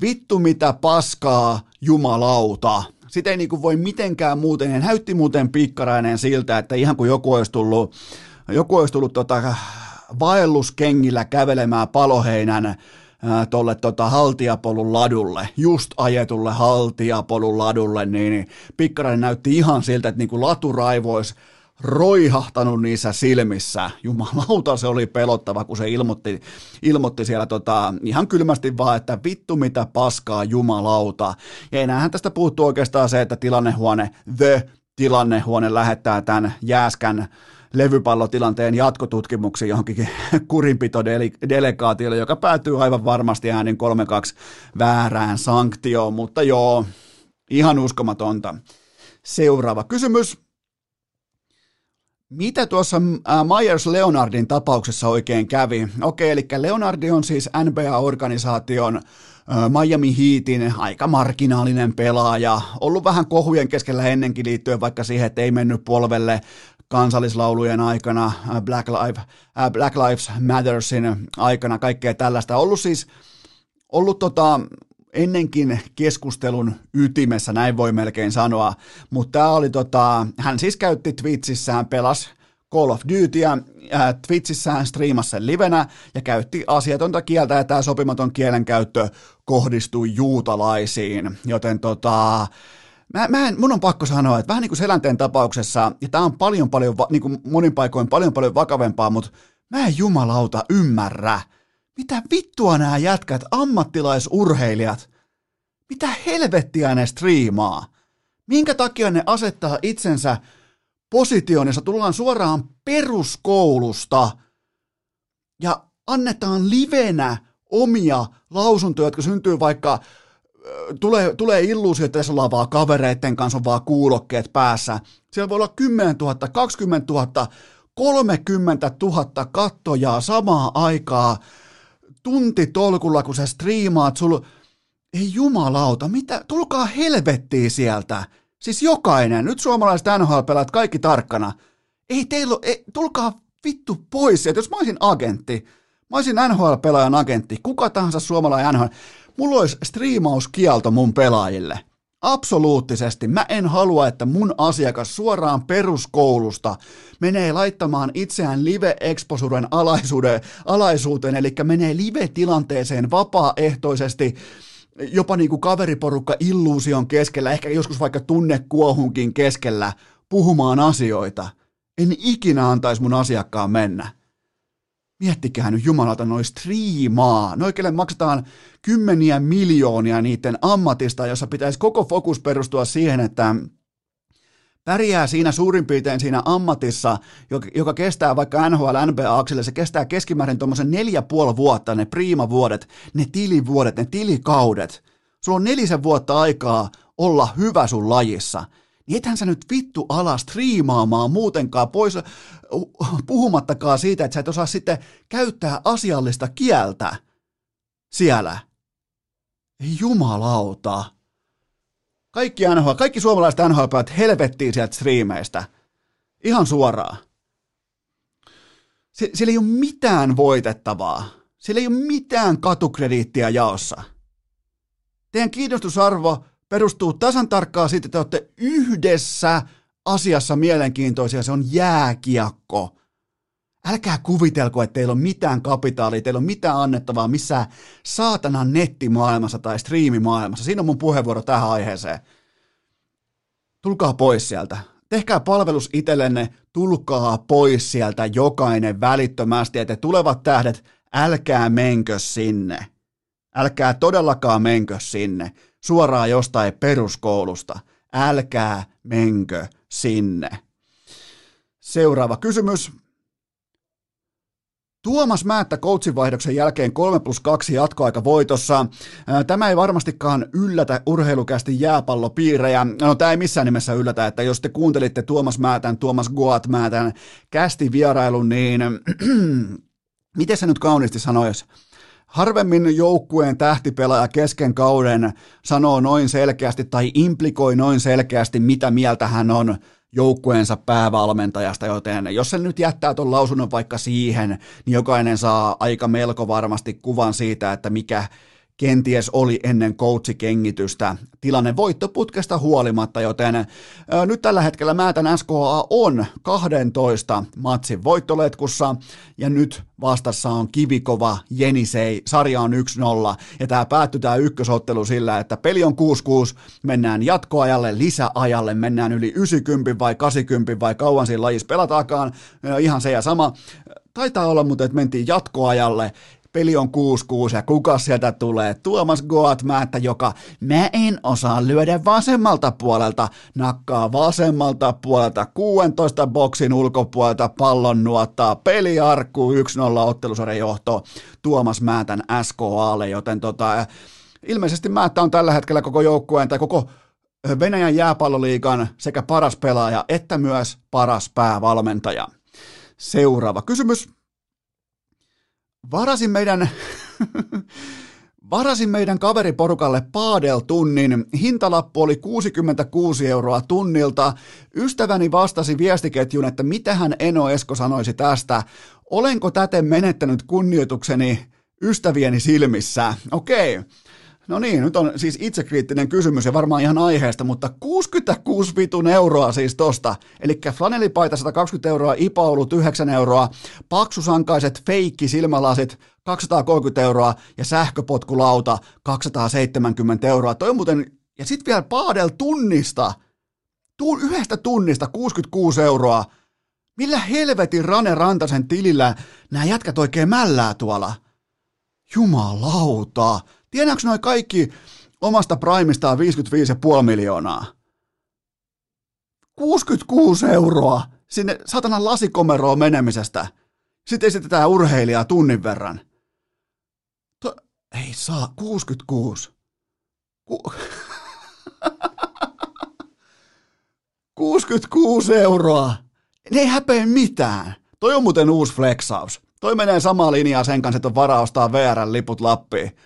vittu mitä paskaa, jumalauta. Sitä ei niinku voi mitenkään muuten, ja näytti muuten pikkarainen siltä, että ihan kuin joku olisi tullut, joku olisi tullut tota, vaelluskengillä kävelemään paloheinän tuolle tota, haltiapolun ladulle, just ajetulle haltiapolun ladulle, niin, niin Pikkarainen näytti ihan siltä, että niinku laturaivois roihahtanut niissä silmissä. Jumalauta, se oli pelottava, kun se ilmoitti, ilmoitti siellä tota, ihan kylmästi vaan, että vittu mitä paskaa jumalauta. Ja enäähän tästä puuttuu oikeastaan se, että tilannehuone, the tilannehuone lähettää tämän jääskän levypallotilanteen jatkotutkimuksiin johonkin kurinpitodelegaatiolle, joka päätyy aivan varmasti äänin 3-2 väärään sanktioon, mutta joo, ihan uskomatonta. Seuraava kysymys. Mitä tuossa Myers Leonardin tapauksessa oikein kävi? Okei, eli Leonardi on siis NBA-organisaation Miami Heatin aika marginaalinen pelaaja, ollut vähän kohujen keskellä ennenkin liittyen vaikka siihen, että ei mennyt polvelle kansallislaulujen aikana, Black, Life, Black Lives Mattersin aikana, kaikkea tällaista. Ollut siis ollut tota, ennenkin keskustelun ytimessä, näin voi melkein sanoa, mutta tämä oli tota, hän siis käytti Twitchissään, pelas Call of Dutyä, äh, Twitchissään striimasi sen livenä ja käytti asiatonta kieltä ja tämä sopimaton kielenkäyttö kohdistui juutalaisiin, joten tota, Mä, mä en, mun on pakko sanoa, että vähän niin kuin Selänteen tapauksessa, ja tämä on paljon paljon, niin kuin monin paikoin paljon paljon vakavempaa, mutta mä en jumalauta ymmärrä, mitä vittua nämä jätkät, ammattilaisurheilijat, mitä helvettiä ne striimaa? Minkä takia ne asettaa itsensä positioon, jossa tullaan suoraan peruskoulusta ja annetaan livenä omia lausuntoja, jotka syntyy vaikka tulee, tulee illuusio, että tässä ollaan vaan kavereiden kanssa, on vaan kuulokkeet päässä. Siellä voi olla 10 000, 20 000, 30 000 kattojaa samaa aikaa tuntitolkulla, kun sä striimaat, sul... Ei jumalauta, mitä? Tulkaa helvettiin sieltä. Siis jokainen, nyt suomalaiset NHL-pelaat kaikki tarkkana. Ei teillä ei, tulkaa vittu pois sieltä. Jos mä olisin agentti, mä olisin NHL-pelaajan agentti, kuka tahansa suomalainen NHL, mulla olisi striimauskielto mun pelaajille. Absoluuttisesti. Mä en halua, että mun asiakas suoraan peruskoulusta menee laittamaan itseään live-exposuuden alaisuuteen, alaisuuteen, eli menee live-tilanteeseen vapaaehtoisesti jopa niin kuin kaveriporukka illuusion keskellä, ehkä joskus vaikka tunnekuohunkin keskellä puhumaan asioita. En ikinä antaisi mun asiakkaan mennä. Miettikää nyt jumalata noin striimaa. Noikelle maksetaan kymmeniä miljoonia niiden ammatista, jossa pitäisi koko fokus perustua siihen, että pärjää siinä suurin piirtein siinä ammatissa, joka, joka kestää vaikka NHL, NBA-akselle, se kestää keskimäärin tuommoisen neljä puoli vuotta, ne priimavuodet, ne tilivuodet, ne tilikaudet. Sulla on nelisen vuotta aikaa olla hyvä sun lajissa – niin ethän sä nyt vittu ala striimaamaan muutenkaan pois, puhumattakaan siitä, että sä et osaa sitten käyttää asiallista kieltä siellä. Jumalauta. Kaikki, NHL, kaikki suomalaiset nhl helvettiin sieltä striimeistä. Ihan suoraan. Sie- siellä ei ole mitään voitettavaa. Siellä ei ole mitään katukrediittiä jaossa. Teidän kiinnostusarvo perustuu tasan tarkkaan siitä, että te olette yhdessä asiassa mielenkiintoisia, se on jääkiekko. Älkää kuvitelko, että teillä on mitään kapitaalia, teillä on mitään annettavaa missään saatanan nettimaailmassa tai striimimaailmassa. Siinä on mun puheenvuoro tähän aiheeseen. Tulkaa pois sieltä. Tehkää palvelus itsellenne, tulkaa pois sieltä jokainen välittömästi, että tulevat tähdet, älkää menkö sinne. Älkää todellakaan menkö sinne suoraan jostain peruskoulusta. Älkää menkö sinne. Seuraava kysymys. Tuomas Määttä coachin jälkeen 3 plus 2 jatkoaika voitossa. Tämä ei varmastikaan yllätä urheilukästi jääpallopiirejä. No tämä ei missään nimessä yllätä, että jos te kuuntelitte Tuomas Määtän, Tuomas Goat Määtän kästi vierailun, niin miten se nyt kauniisti sanoisi? Harvemmin joukkueen tähtipelaaja kesken kauden sanoo noin selkeästi tai implikoi noin selkeästi, mitä mieltä hän on joukkueensa päävalmentajasta, joten jos se nyt jättää tuon lausunnon vaikka siihen, niin jokainen saa aika melko varmasti kuvan siitä, että mikä kenties oli ennen coachikengitystä. Tilanne voittoputkesta huolimatta, joten ää, nyt tällä hetkellä Määtän SKA on 12 matsin voittoletkussa. Ja nyt vastassa on kivikova Jenisei, sarja on 1-0 ja tämä päättyy tämä ykkösottelu sillä, että peli on 6-6, mennään jatkoajalle, lisäajalle, mennään yli 90 vai 80 vai kauan siinä lajissa pelataakaan, ihan se ja sama. Taitaa olla mutta että mentiin jatkoajalle peli on 6-6 ja kuka sieltä tulee? Tuomas Goatmäättä, joka mä en osaa lyödä vasemmalta puolelta, nakkaa vasemmalta puolelta 16 boksin ulkopuolelta pallon nuottaa, peliarkku 1-0 ottelusarjan johto Tuomas Määtän SKAlle, joten tota, ilmeisesti Määttä on tällä hetkellä koko joukkueen tai koko Venäjän jääpalloliigan sekä paras pelaaja että myös paras päävalmentaja. Seuraava kysymys. Varasin meidän, varasin meidän kaveriporukalle Paadel-tunnin. Hintalappu oli 66 euroa tunnilta. Ystäväni vastasi viestiketjun, että mitähän Eno Esko sanoisi tästä. Olenko täten menettänyt kunnioitukseni ystävieni silmissä? Okei. Okay. No niin, nyt on siis itsekriittinen kysymys ja varmaan ihan aiheesta, mutta 66 vitun euroa siis tosta. Eli flanelipaita 120 euroa, ipaulut 9 euroa, paksusankaiset feikki silmälasit 230 euroa ja sähköpotkulauta 270 euroa. Toi on muuten, ja sitten vielä Paadel tunnista, tu, yhdestä tunnista 66 euroa. Millä helvetin Rane Rantasen tilillä nämä jätkät oikein mällää tuolla? Jumalauta. Tiedätkö noin kaikki omasta primistaan 55,5 miljoonaa? 66 euroa sinne satanan lasikomeroon menemisestä. Sitten esitetään urheilijaa tunnin verran. To, ei saa, 66. Ku... 66 euroa. Ne ei häpeä mitään. Toi on muuten uusi flexaus. Toi menee samaa linjaa sen kanssa, että on varaa ostaa VR-liput Lappiin.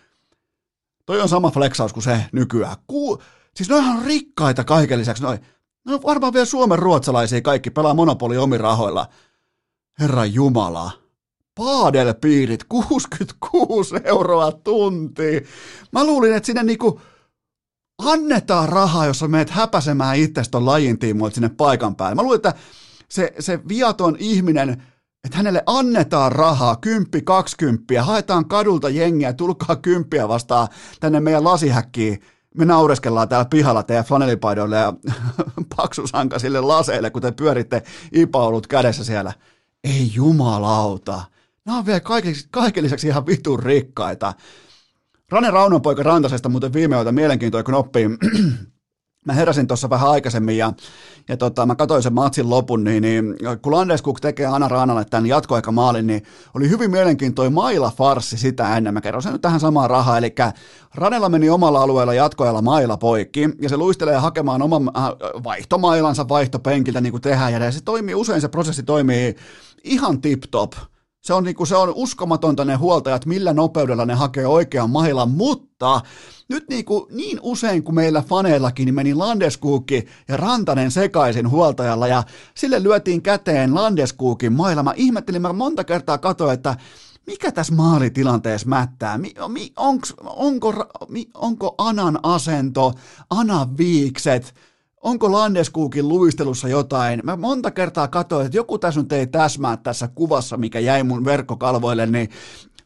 Toi on sama flexaus kuin se nykyään. Ku, siis ne on rikkaita kaiken lisäksi. Noi, ne on varmaan vielä Suomen ruotsalaisia kaikki, pelaa monopoli omin rahoilla. Herra Jumala. Paadelpiirit, 66 euroa tunti. Mä luulin, että sinne niinku annetaan rahaa, jos sä meet häpäsemään itsestä ton lajin tiimoilta sinne paikan päälle. Mä luulin, että se, se viaton ihminen että hänelle annetaan rahaa, kymppi, kaksikymppiä, haetaan kadulta jengiä, tulkaa kymppiä vastaan tänne meidän lasihäkkiin. Me naureskellaan täällä pihalla teidän flanelipaidoille ja paksusankasille laseille, kun te pyöritte ipaulut kädessä siellä. Ei jumalauta. Nämä on vielä kaiken, kaiken lisäksi ihan vitun rikkaita. Rane Raunonpoika Rantasesta muuten viime yöltä mielenkiintoinen knoppi mä heräsin tuossa vähän aikaisemmin ja, ja tota, mä katsoin sen matsin lopun, niin, niin kun Landeskuk tekee Anna Raanalle tämän jatkoaikamaalin, niin oli hyvin mielenkiintoinen maila farsi sitä ennen. Mä kerron sen nyt tähän samaan rahaa, eli Ranella meni omalla alueella jatkoajalla maila poikki, ja se luistelee hakemaan oman äh, vaihtomailansa vaihtopenkiltä, niin kuin tehdään, ja se toimii, usein se prosessi toimii ihan tip-top, se on, niin kuin, se on uskomatonta ne huoltajat, millä nopeudella ne hakee oikean mailan, mutta nyt niin, kuin, niin usein kuin meillä faneillakin niin meni Landeskuukki ja Rantanen sekaisin huoltajalla ja sille lyötiin käteen Landeskuukin mailla. Mä ihmettelin, mä monta kertaa katsoin, että mikä tässä maalitilanteessa mättää? Mi, mi, onks, onko, mi, onko Anan asento, Anan viikset, onko Landeskuukin luistelussa jotain. Mä monta kertaa katsoin, että joku tässä nyt ei täsmää tässä kuvassa, mikä jäi mun verkkokalvoille, niin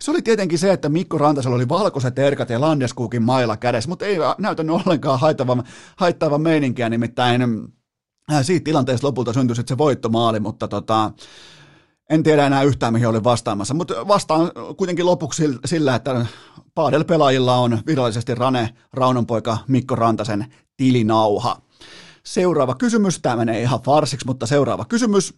se oli tietenkin se, että Mikko Rantasella oli valkoiset erkat ja Landeskuukin mailla kädessä, mutta ei näytänyt ollenkaan haittavan, haittavan meininkiä, nimittäin äh, siitä tilanteesta lopulta syntyi se voittomaali, mutta tota, en tiedä enää yhtään, mihin olin vastaamassa, mutta vastaan kuitenkin lopuksi sillä, että Paadel-pelaajilla on virallisesti Rane Raunonpoika Mikko Rantasen tilinauha. Seuraava kysymys, tämä menee ihan farsiksi, mutta seuraava kysymys.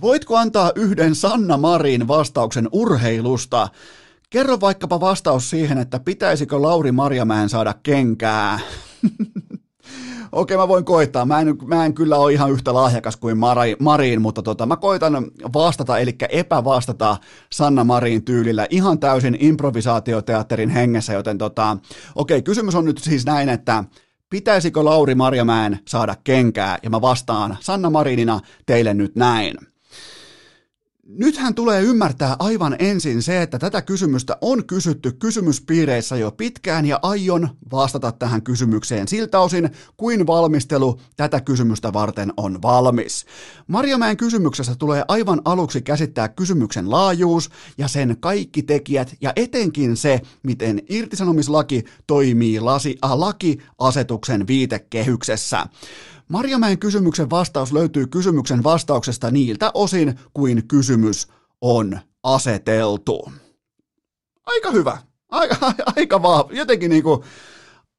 Voitko antaa yhden Sanna Marin vastauksen urheilusta? Kerro vaikkapa vastaus siihen, että pitäisikö Lauri Marjamäen saada kenkää. Okei, mä voin koittaa. Mä en, mä en kyllä ole ihan yhtä lahjakas kuin Mari, Marin, mutta tota, mä koitan vastata, eli epävastata Sanna Marin tyylillä ihan täysin improvisaatioteatterin hengessä, joten tota, okei, kysymys on nyt siis näin, että pitäisikö Lauri Marjamäen saada kenkää, ja mä vastaan Sanna Marinina teille nyt näin. Nythän tulee ymmärtää aivan ensin se, että tätä kysymystä on kysytty kysymyspiireissä jo pitkään ja aion vastata tähän kysymykseen siltä osin, kuin valmistelu tätä kysymystä varten on valmis. Marjomäen kysymyksessä tulee aivan aluksi käsittää kysymyksen laajuus ja sen kaikki tekijät ja etenkin se, miten irtisanomislaki toimii lasi, äh, lakiasetuksen viitekehyksessä. Marjamäen kysymyksen vastaus löytyy kysymyksen vastauksesta niiltä osin, kuin kysymys on aseteltu. Aika hyvä. Aika, aika vaan. Jotenkin niinku,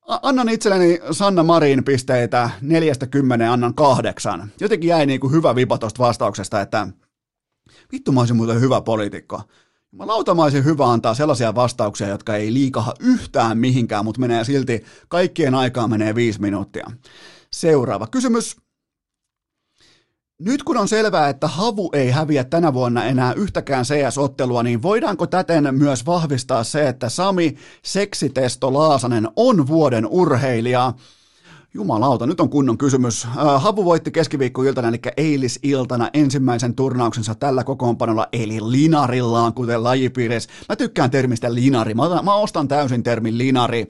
annan itselleni Sanna Marin pisteitä neljästä kymmenen, annan kahdeksan. Jotenkin jäi niinku hyvä vipa tosta vastauksesta, että vittu mä olisin muuten hyvä poliitikko. Mä lautamaisin hyvä antaa sellaisia vastauksia, jotka ei liikaha yhtään mihinkään, mutta menee silti, kaikkien aikaa menee viisi minuuttia. Seuraava kysymys. Nyt kun on selvää, että Havu ei häviä tänä vuonna enää yhtäkään CS-ottelua, niin voidaanko täten myös vahvistaa se, että Sami Seksitesto Laasanen on vuoden urheilija? Jumalauta, nyt on kunnon kysymys. Havu voitti keskiviikkoiltana, eli eilisiltana ensimmäisen turnauksensa tällä kokoonpanolla, eli linarillaan, kuten lajipiirissä. Mä tykkään termistä linari, mä, mä ostan täysin termin linari.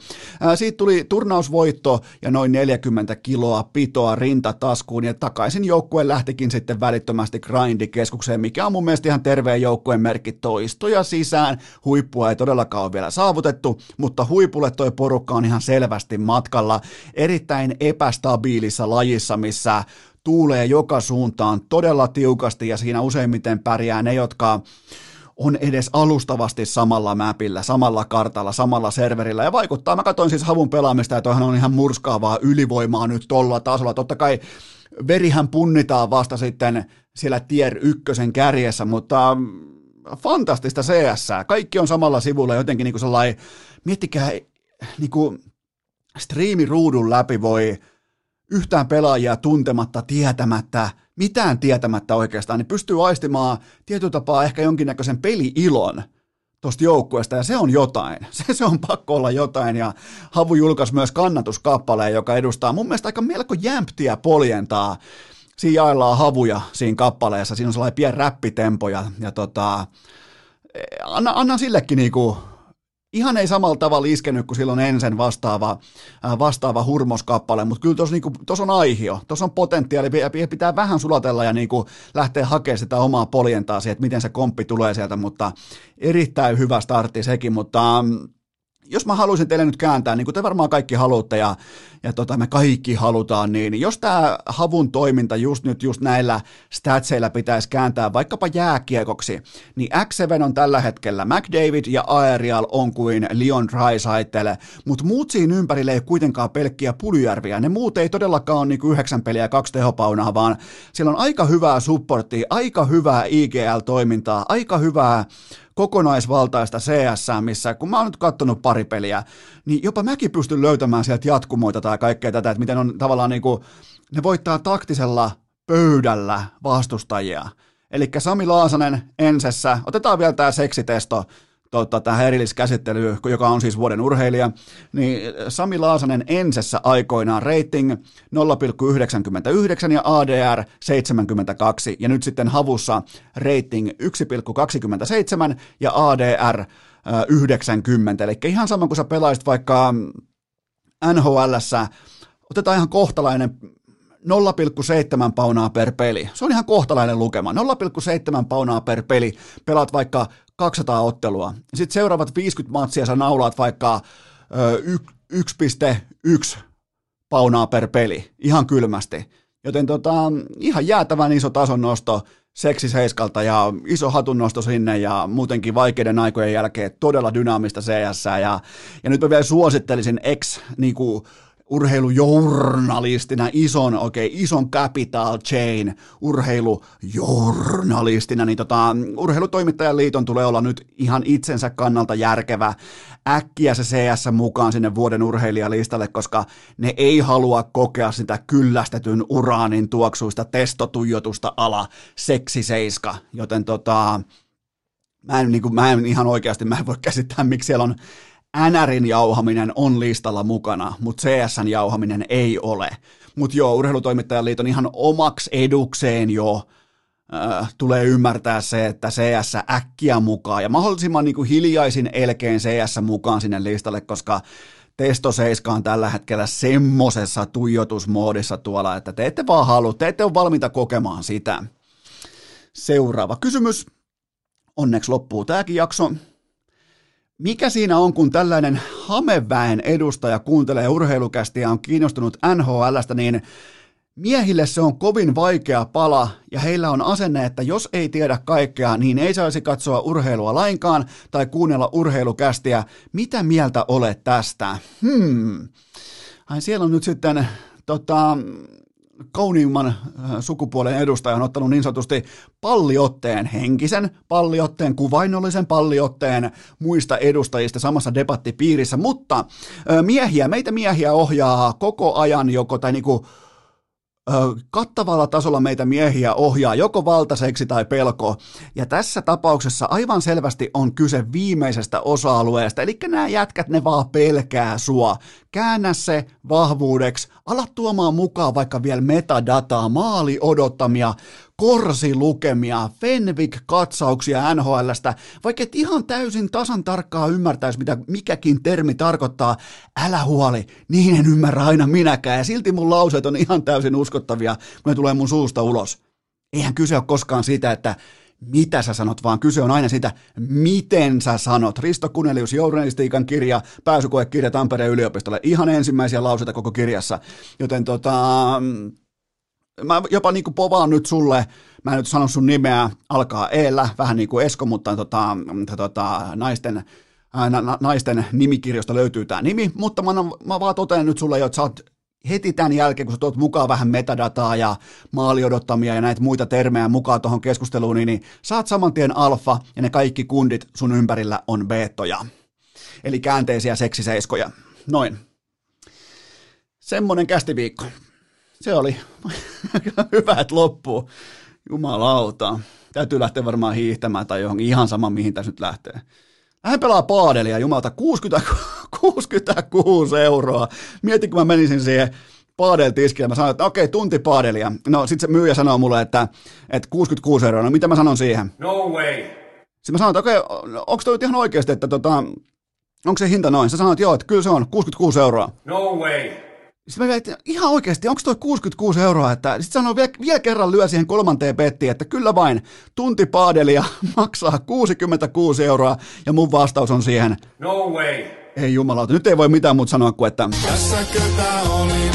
Siitä tuli turnausvoitto ja noin 40 kiloa pitoa rintataskuun, ja takaisin joukkue lähtikin sitten välittömästi grindikeskukseen, mikä on mun mielestä ihan terveen joukkueen merkki toistoja sisään. Huippua ei todellakaan ole vielä saavutettu, mutta huipulle toi porukka on ihan selvästi matkalla. Erittäin epästabiilissa lajissa, missä tuulee joka suuntaan todella tiukasti ja siinä useimmiten pärjää ne, jotka on edes alustavasti samalla mapillä, samalla kartalla, samalla serverillä ja vaikuttaa. Mä katsoin siis havun pelaamista ja toihan on ihan murskaavaa ylivoimaa nyt tolla tasolla. Totta kai verihän punnitaan vasta sitten siellä tier ykkösen kärjessä, mutta fantastista CS. Kaikki on samalla sivulla jotenkin niin kuin sellainen, miettikää niin kuin striimiruudun läpi voi yhtään pelaajia tuntematta, tietämättä, mitään tietämättä oikeastaan, niin pystyy aistimaan tietyllä tapaa ehkä jonkinnäköisen peli-ilon tuosta joukkueesta, ja se on jotain. Se, se on pakko olla jotain, ja Havu julkaisi myös kannatuskappaleen, joka edustaa mun mielestä aika melko jämptiä poljentaa. Siinä jaellaan havuja siinä kappaleessa, siinä on sellainen pieni räppitempo, ja, ja tota, anna, annan sillekin niinku ihan ei samalla tavalla iskenyt kuin silloin ensin vastaava, äh, vastaava hurmoskappale, mutta kyllä tuossa niinku, on aihio, tuossa on potentiaali, pitää vähän sulatella ja niinku lähteä hakemaan sitä omaa poljentaa siihen, että miten se komppi tulee sieltä, mutta erittäin hyvä startti sekin, mutta mm, jos mä haluaisin teille nyt kääntää, niin kuin te varmaan kaikki haluatte ja, ja tota, me kaikki halutaan, niin jos tämä havun toiminta just nyt just näillä statseilla pitäisi kääntää vaikkapa jääkiekoksi, niin X7 on tällä hetkellä McDavid ja Aerial on kuin Leon Draisaitl, mutta muut siinä ympärillä ei kuitenkaan pelkkiä pulyjärviä. Ne muut ei todellakaan ole niin yhdeksän peliä ja kaksi tehopaunaa, vaan siellä on aika hyvää supporttia, aika hyvää IGL-toimintaa, aika hyvää kokonaisvaltaista CS, missä kun mä oon nyt katsonut pari peliä, niin jopa mäkin pystyn löytämään sieltä jatkumoita tai kaikkea tätä, että miten on tavallaan niin kuin, ne voittaa taktisella pöydällä vastustajia. Eli Sami Laasanen ensessä, otetaan vielä tämä seksitesto, tota, tähän erilliskäsittelyyn, joka on siis vuoden urheilija, niin Sami Laasanen ensessä aikoinaan rating 0,99 ja ADR 72, ja nyt sitten havussa rating 1,27 ja ADR 90, eli ihan sama kuin sä pelaisit vaikka nhl otetaan ihan kohtalainen 0,7 paunaa per peli. Se on ihan kohtalainen lukema. 0,7 paunaa per peli. Pelaat vaikka 200 ottelua. Sitten seuraavat 50 matsia sä naulaat vaikka ö, 1,1 paunaa per peli. Ihan kylmästi. Joten tota, ihan jäätävän iso tason nosto seksi seiskalta ja iso hatunnosto sinne ja muutenkin vaikeiden aikojen jälkeen todella dynaamista CS. Ja, ja nyt mä vielä suosittelisin ex niin kuin, urheilujournalistina, ison, oikein okay, ison capital chain urheilujournalistina, niin tota, urheilutoimittajan liiton tulee olla nyt ihan itsensä kannalta järkevä. Äkkiä se CS mukaan sinne vuoden urheilijalistalle, koska ne ei halua kokea sitä kyllästetyn uraanin tuoksuista testotuijotusta ala seksiseiska, joten tota, mä en, niin kuin, mä en ihan oikeasti, mä en voi käsittää, miksi siellä on NRin jauhaminen on listalla mukana, mutta CSN jauhaminen ei ole. Mutta joo, Urheilutoimittajan liiton ihan omaksi edukseen jo äh, tulee ymmärtää se, että CS äkkiä mukaan ja mahdollisimman niin kuin hiljaisin elkein CS mukaan sinne listalle, koska Testo 7 on tällä hetkellä semmosessa tuijotusmoodissa tuolla, että te ette vaan halua, te ette ole valmiita kokemaan sitä. Seuraava kysymys. Onneksi loppuu tämäkin jakso. Mikä siinä on, kun tällainen hameväen edustaja kuuntelee urheilukästi ja on kiinnostunut NHLstä, niin Miehille se on kovin vaikea pala ja heillä on asenne, että jos ei tiedä kaikkea, niin ei saisi katsoa urheilua lainkaan tai kuunnella urheilukästiä. Mitä mieltä olet tästä? Hmm. Ai siellä on nyt sitten tota, kauniimman äh, sukupuolen edustaja on ottanut niin sanotusti palliotteen, henkisen palliotteen, kuvainnollisen palliotteen muista edustajista samassa debattipiirissä, mutta miehiä, meitä miehiä ohjaa koko ajan joko, tai niinku kattavalla tasolla meitä miehiä ohjaa joko valtaseksi tai pelko. Ja tässä tapauksessa aivan selvästi on kyse viimeisestä osa-alueesta, eli nämä jätkät ne vaan pelkää sua. Käännä se vahvuudeksi, ala tuomaan mukaan vaikka vielä metadataa, maali odottamia, korsilukemia, Fenvik-katsauksia NHLstä, vaikka et ihan täysin tasan tarkkaa ymmärtäisi, mitä mikäkin termi tarkoittaa, älä huoli, niin en ymmärrä aina minäkään, ja silti mun lauseet on ihan täysin uskottavia, kun ne tulee mun suusta ulos. Eihän kyse ole koskaan siitä, että mitä sä sanot, vaan kyse on aina siitä, miten sä sanot. Risto Kunelius, journalistiikan kirja, pääsykoekirja Tampereen yliopistolle. Ihan ensimmäisiä lauseita koko kirjassa. Joten tota, mä jopa niin kuin povaan nyt sulle, mä en nyt sano sun nimeä, alkaa eellä, vähän niin kuin Esko, mutta tota, tota, naisten, na, naisten nimikirjosta löytyy tämä nimi, mutta mä, mä vaan totean nyt sulle jo, että sä oot heti tämän jälkeen, kun sä tuot mukaan vähän metadataa ja maaliodottamia ja näitä muita termejä mukaan tuohon keskusteluun, niin, niin saat saman tien alfa ja ne kaikki kundit sun ympärillä on beettoja. Eli käänteisiä seksiseiskoja. Noin. Semmonen kästiviikko. Se oli hyvä, että loppuu. Jumalauta. Täytyy lähteä varmaan hiihtämään tai johonkin ihan sama, mihin tässä nyt lähtee. Hän pelaa paadelia, jumalta, 60, 66 euroa. Mietin, kun mä menisin siihen paadeltiskille, mä sanoin, että okei, tunti paadelia. No sit se myyjä sanoo mulle, että, että 66 euroa. No mitä mä sanon siihen? No way. Sitten mä sanoin, että okei, onko toi ihan oikeasti, että tota, onko se hinta noin? Sä sanoit, joo, että kyllä se on 66 euroa. No way. Sitten mä että ihan oikeasti, onko toi 66 euroa, että sitten sanoo vielä, vielä kerran lyö siihen kolmanteen pettiin, että kyllä vain, tunti paadelia maksaa 66 euroa, ja mun vastaus on siihen, no way. Ei jumalauta, nyt ei voi mitään muuta sanoa kuin, että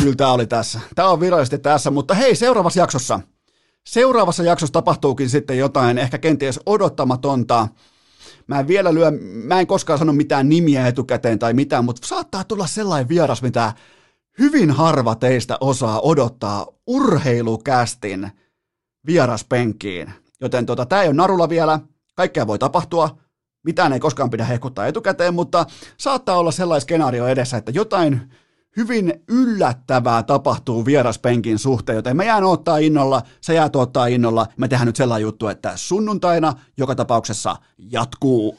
kyllä tämä oli tässä. Tämä on virallisesti tässä, mutta hei, seuraavassa jaksossa, seuraavassa jaksossa tapahtuukin sitten jotain ehkä kenties odottamatonta, Mä en vielä lyö, mä en koskaan sano mitään nimiä etukäteen tai mitään, mutta saattaa tulla sellainen vieras, mitä hyvin harva teistä osaa odottaa urheilukästin vieraspenkiin. Joten tota, tämä ei ole narulla vielä, kaikkea voi tapahtua, mitään ei koskaan pidä hehkuttaa etukäteen, mutta saattaa olla sellainen skenaario edessä, että jotain hyvin yllättävää tapahtuu vieraspenkin suhteen, joten mä jään ottaa innolla, sä jäät ottaa innolla, me tehdään nyt sellainen juttu, että sunnuntaina joka tapauksessa jatkuu.